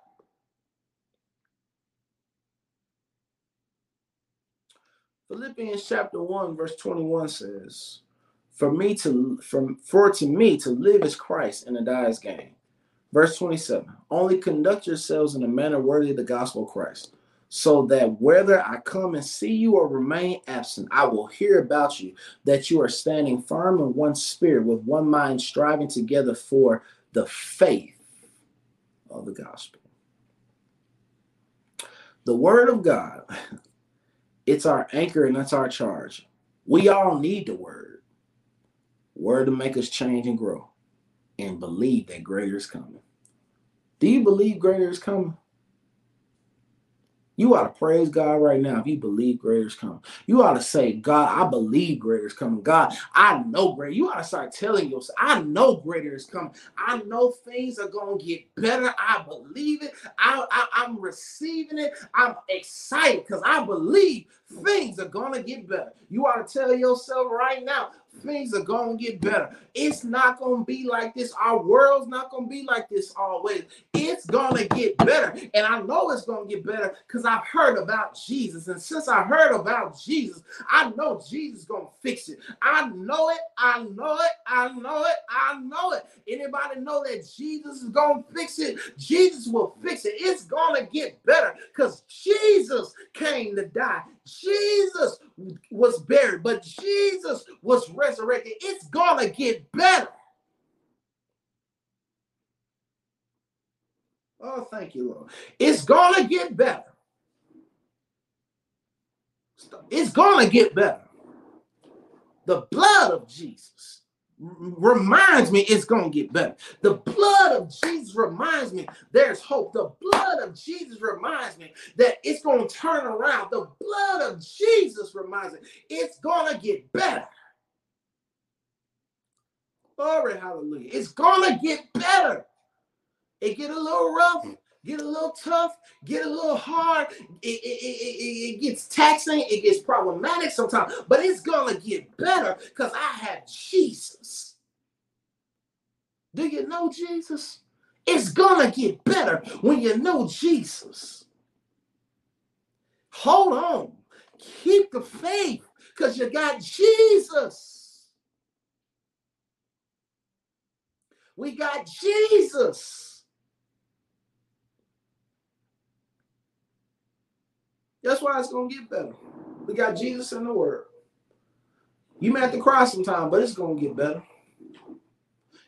[SPEAKER 1] Philippians chapter 1, verse 21 says, For me to from for to me to live is Christ and to die is gain. Verse 27. Only conduct yourselves in a manner worthy of the gospel of Christ so that whether I come and see you or remain absent, I will hear about you, that you are standing firm in one spirit, with one mind, striving together for the faith of the gospel. The word of God, it's our anchor and that's our charge. We all need the word. Word to make us change and grow and believe that greater is coming. Do you believe greater is coming? You ought to praise God right now if you believe greater is coming. You ought to say, God, I believe greater is coming. God, I know greater. You ought to start telling yourself, I know greater is coming. I know things are going to get better. I believe it. I, I, I'm receiving it. I'm excited because I believe things are going to get better. You ought to tell yourself right now, things are going to get better. It's not going to be like this. Our world's not going to be like this always. It's going to get better. And I know it's going to get better because I've heard about Jesus. And since I heard about Jesus, I know Jesus is going to fix it. I know it. I know it. I know it. I know it. Anybody know that Jesus is going to fix it? Jesus will fix it. It's going to get better because Jesus came to die. Jesus was buried, but Jesus was resurrected. It's to get better. Oh, thank you, Lord. It's to get better. It's to get better. The blood of Jesus reminds me it's going to get better. The blood of Jesus reminds me there's hope. The blood of Jesus reminds me that it's going to turn around. The blood of Jesus reminds me it's going to get better. Glory, hallelujah. It's going to get better. It get a little rough, get a little tough, get a little hard. It, it, it, it, gets taxing, it gets problematic sometimes, but it's gonna get better because I have Jesus. Do you know Jesus? It's gonna get better when you know Jesus. Hold on, keep the faith because you got Jesus. We got Jesus. That's why it's gonna get better. We got Jesus in the Word. You may have to cry sometime, but it's gonna get better.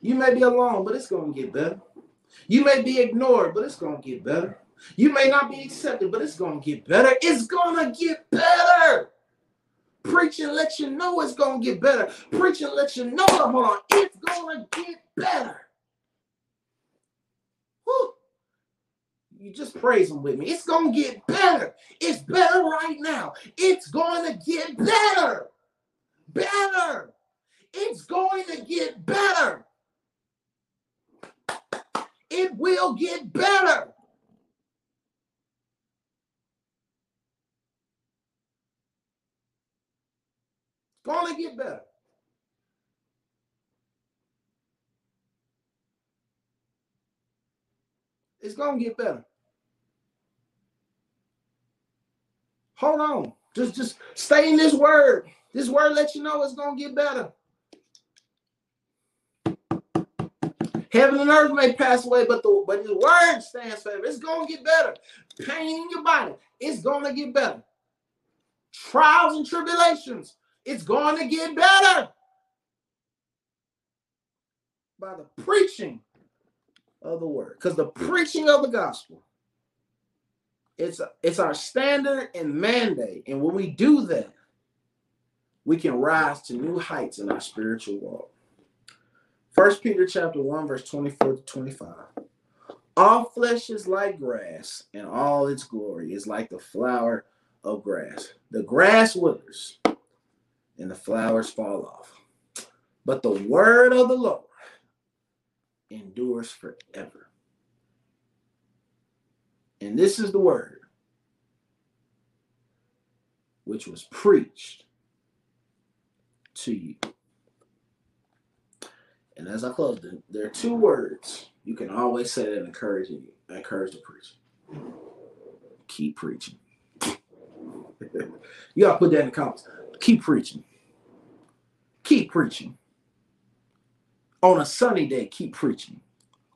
[SPEAKER 1] You may be alone, but it's gonna get better. You may be ignored, but it's gonna get better. You may not be accepted, but it's gonna get better. It's gonna get better. Preaching let you know it's gonna get better. Preaching let you know, hold on, it's gonna get better. you just praise him with me. It's gonna get better. It's better right now. It's gonna get better. Better. It's going to get better. It will get better. It's gonna get better. It's gonna get better. Hold on. Just just stay in this word. This word lets you know it's to get better. Heaven and earth may pass away, but the but his word stands forever. It's gonna get better. Pain in your body, it's gonna get better. Trials and tribulations, it's gonna get better. By the preaching of the word. Because the preaching of the gospel, it's it's our standard and mandate. And when we do that, we can rise to new heights in our spiritual walk. First Peter chapter 1, verse 24 to 25. All flesh is like grass, and all its glory is like the flower of grass. The grass withers, and the flowers fall off. But the word of the Lord endures forever. And this is the word which was preached to you. And as I close, there are two words you can always say that encourage you, encourage the preacher. Keep preaching. you gotta put that in the comments. Keep preaching. Keep preaching. On a sunny day, keep preaching.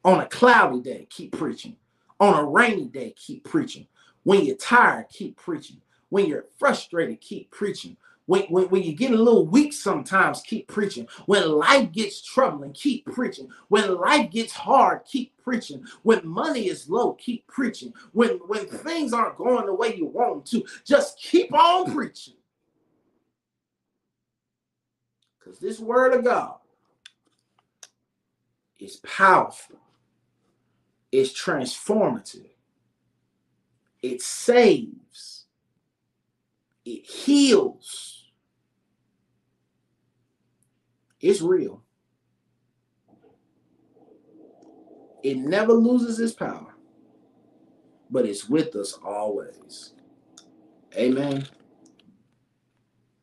[SPEAKER 1] On a cloudy day, keep preaching. On a rainy day, keep preaching. When you're tired, keep preaching. When you're frustrated, keep preaching. When, when, when you get a little weak sometimes, keep preaching. When life gets troubling, keep preaching. When life gets hard, keep preaching. When money is low, keep preaching. When, when things aren't going the way you want them to, just keep on preaching. Because this word of God is powerful, it's transformative, it saves, it heals It's real. It never loses its power, but it's with us always. Amen.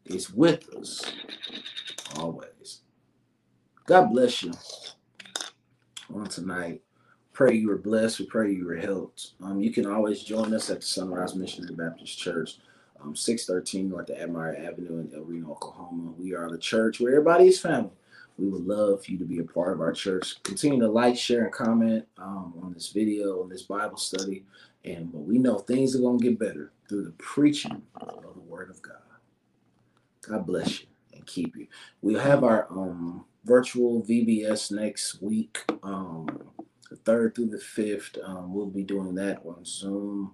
[SPEAKER 1] It's with us always. God bless you on tonight. Pray you were blessed. We pray you were helped. Um, you can always join us at the Sunrise Missionary Baptist Church um, 613 North Admire Avenue in El Reno, Oklahoma. We are the church where everybody is family. We would love for you to be a part of our church. Continue to like, share, and comment um, on this video, on this Bible study. And but we know things are going to get better through the preaching of the Word of God. God bless you and keep you. We'll have our um, virtual VBS next week, um, the third through the fifth. Um, we'll be doing that on Zoom.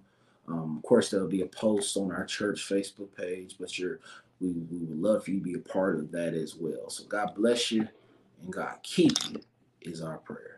[SPEAKER 1] Um, of course, there'll be a post on our church Facebook page, but you're, we, we would love for you to be a part of that as well. So God bless you and God keep you is our prayer.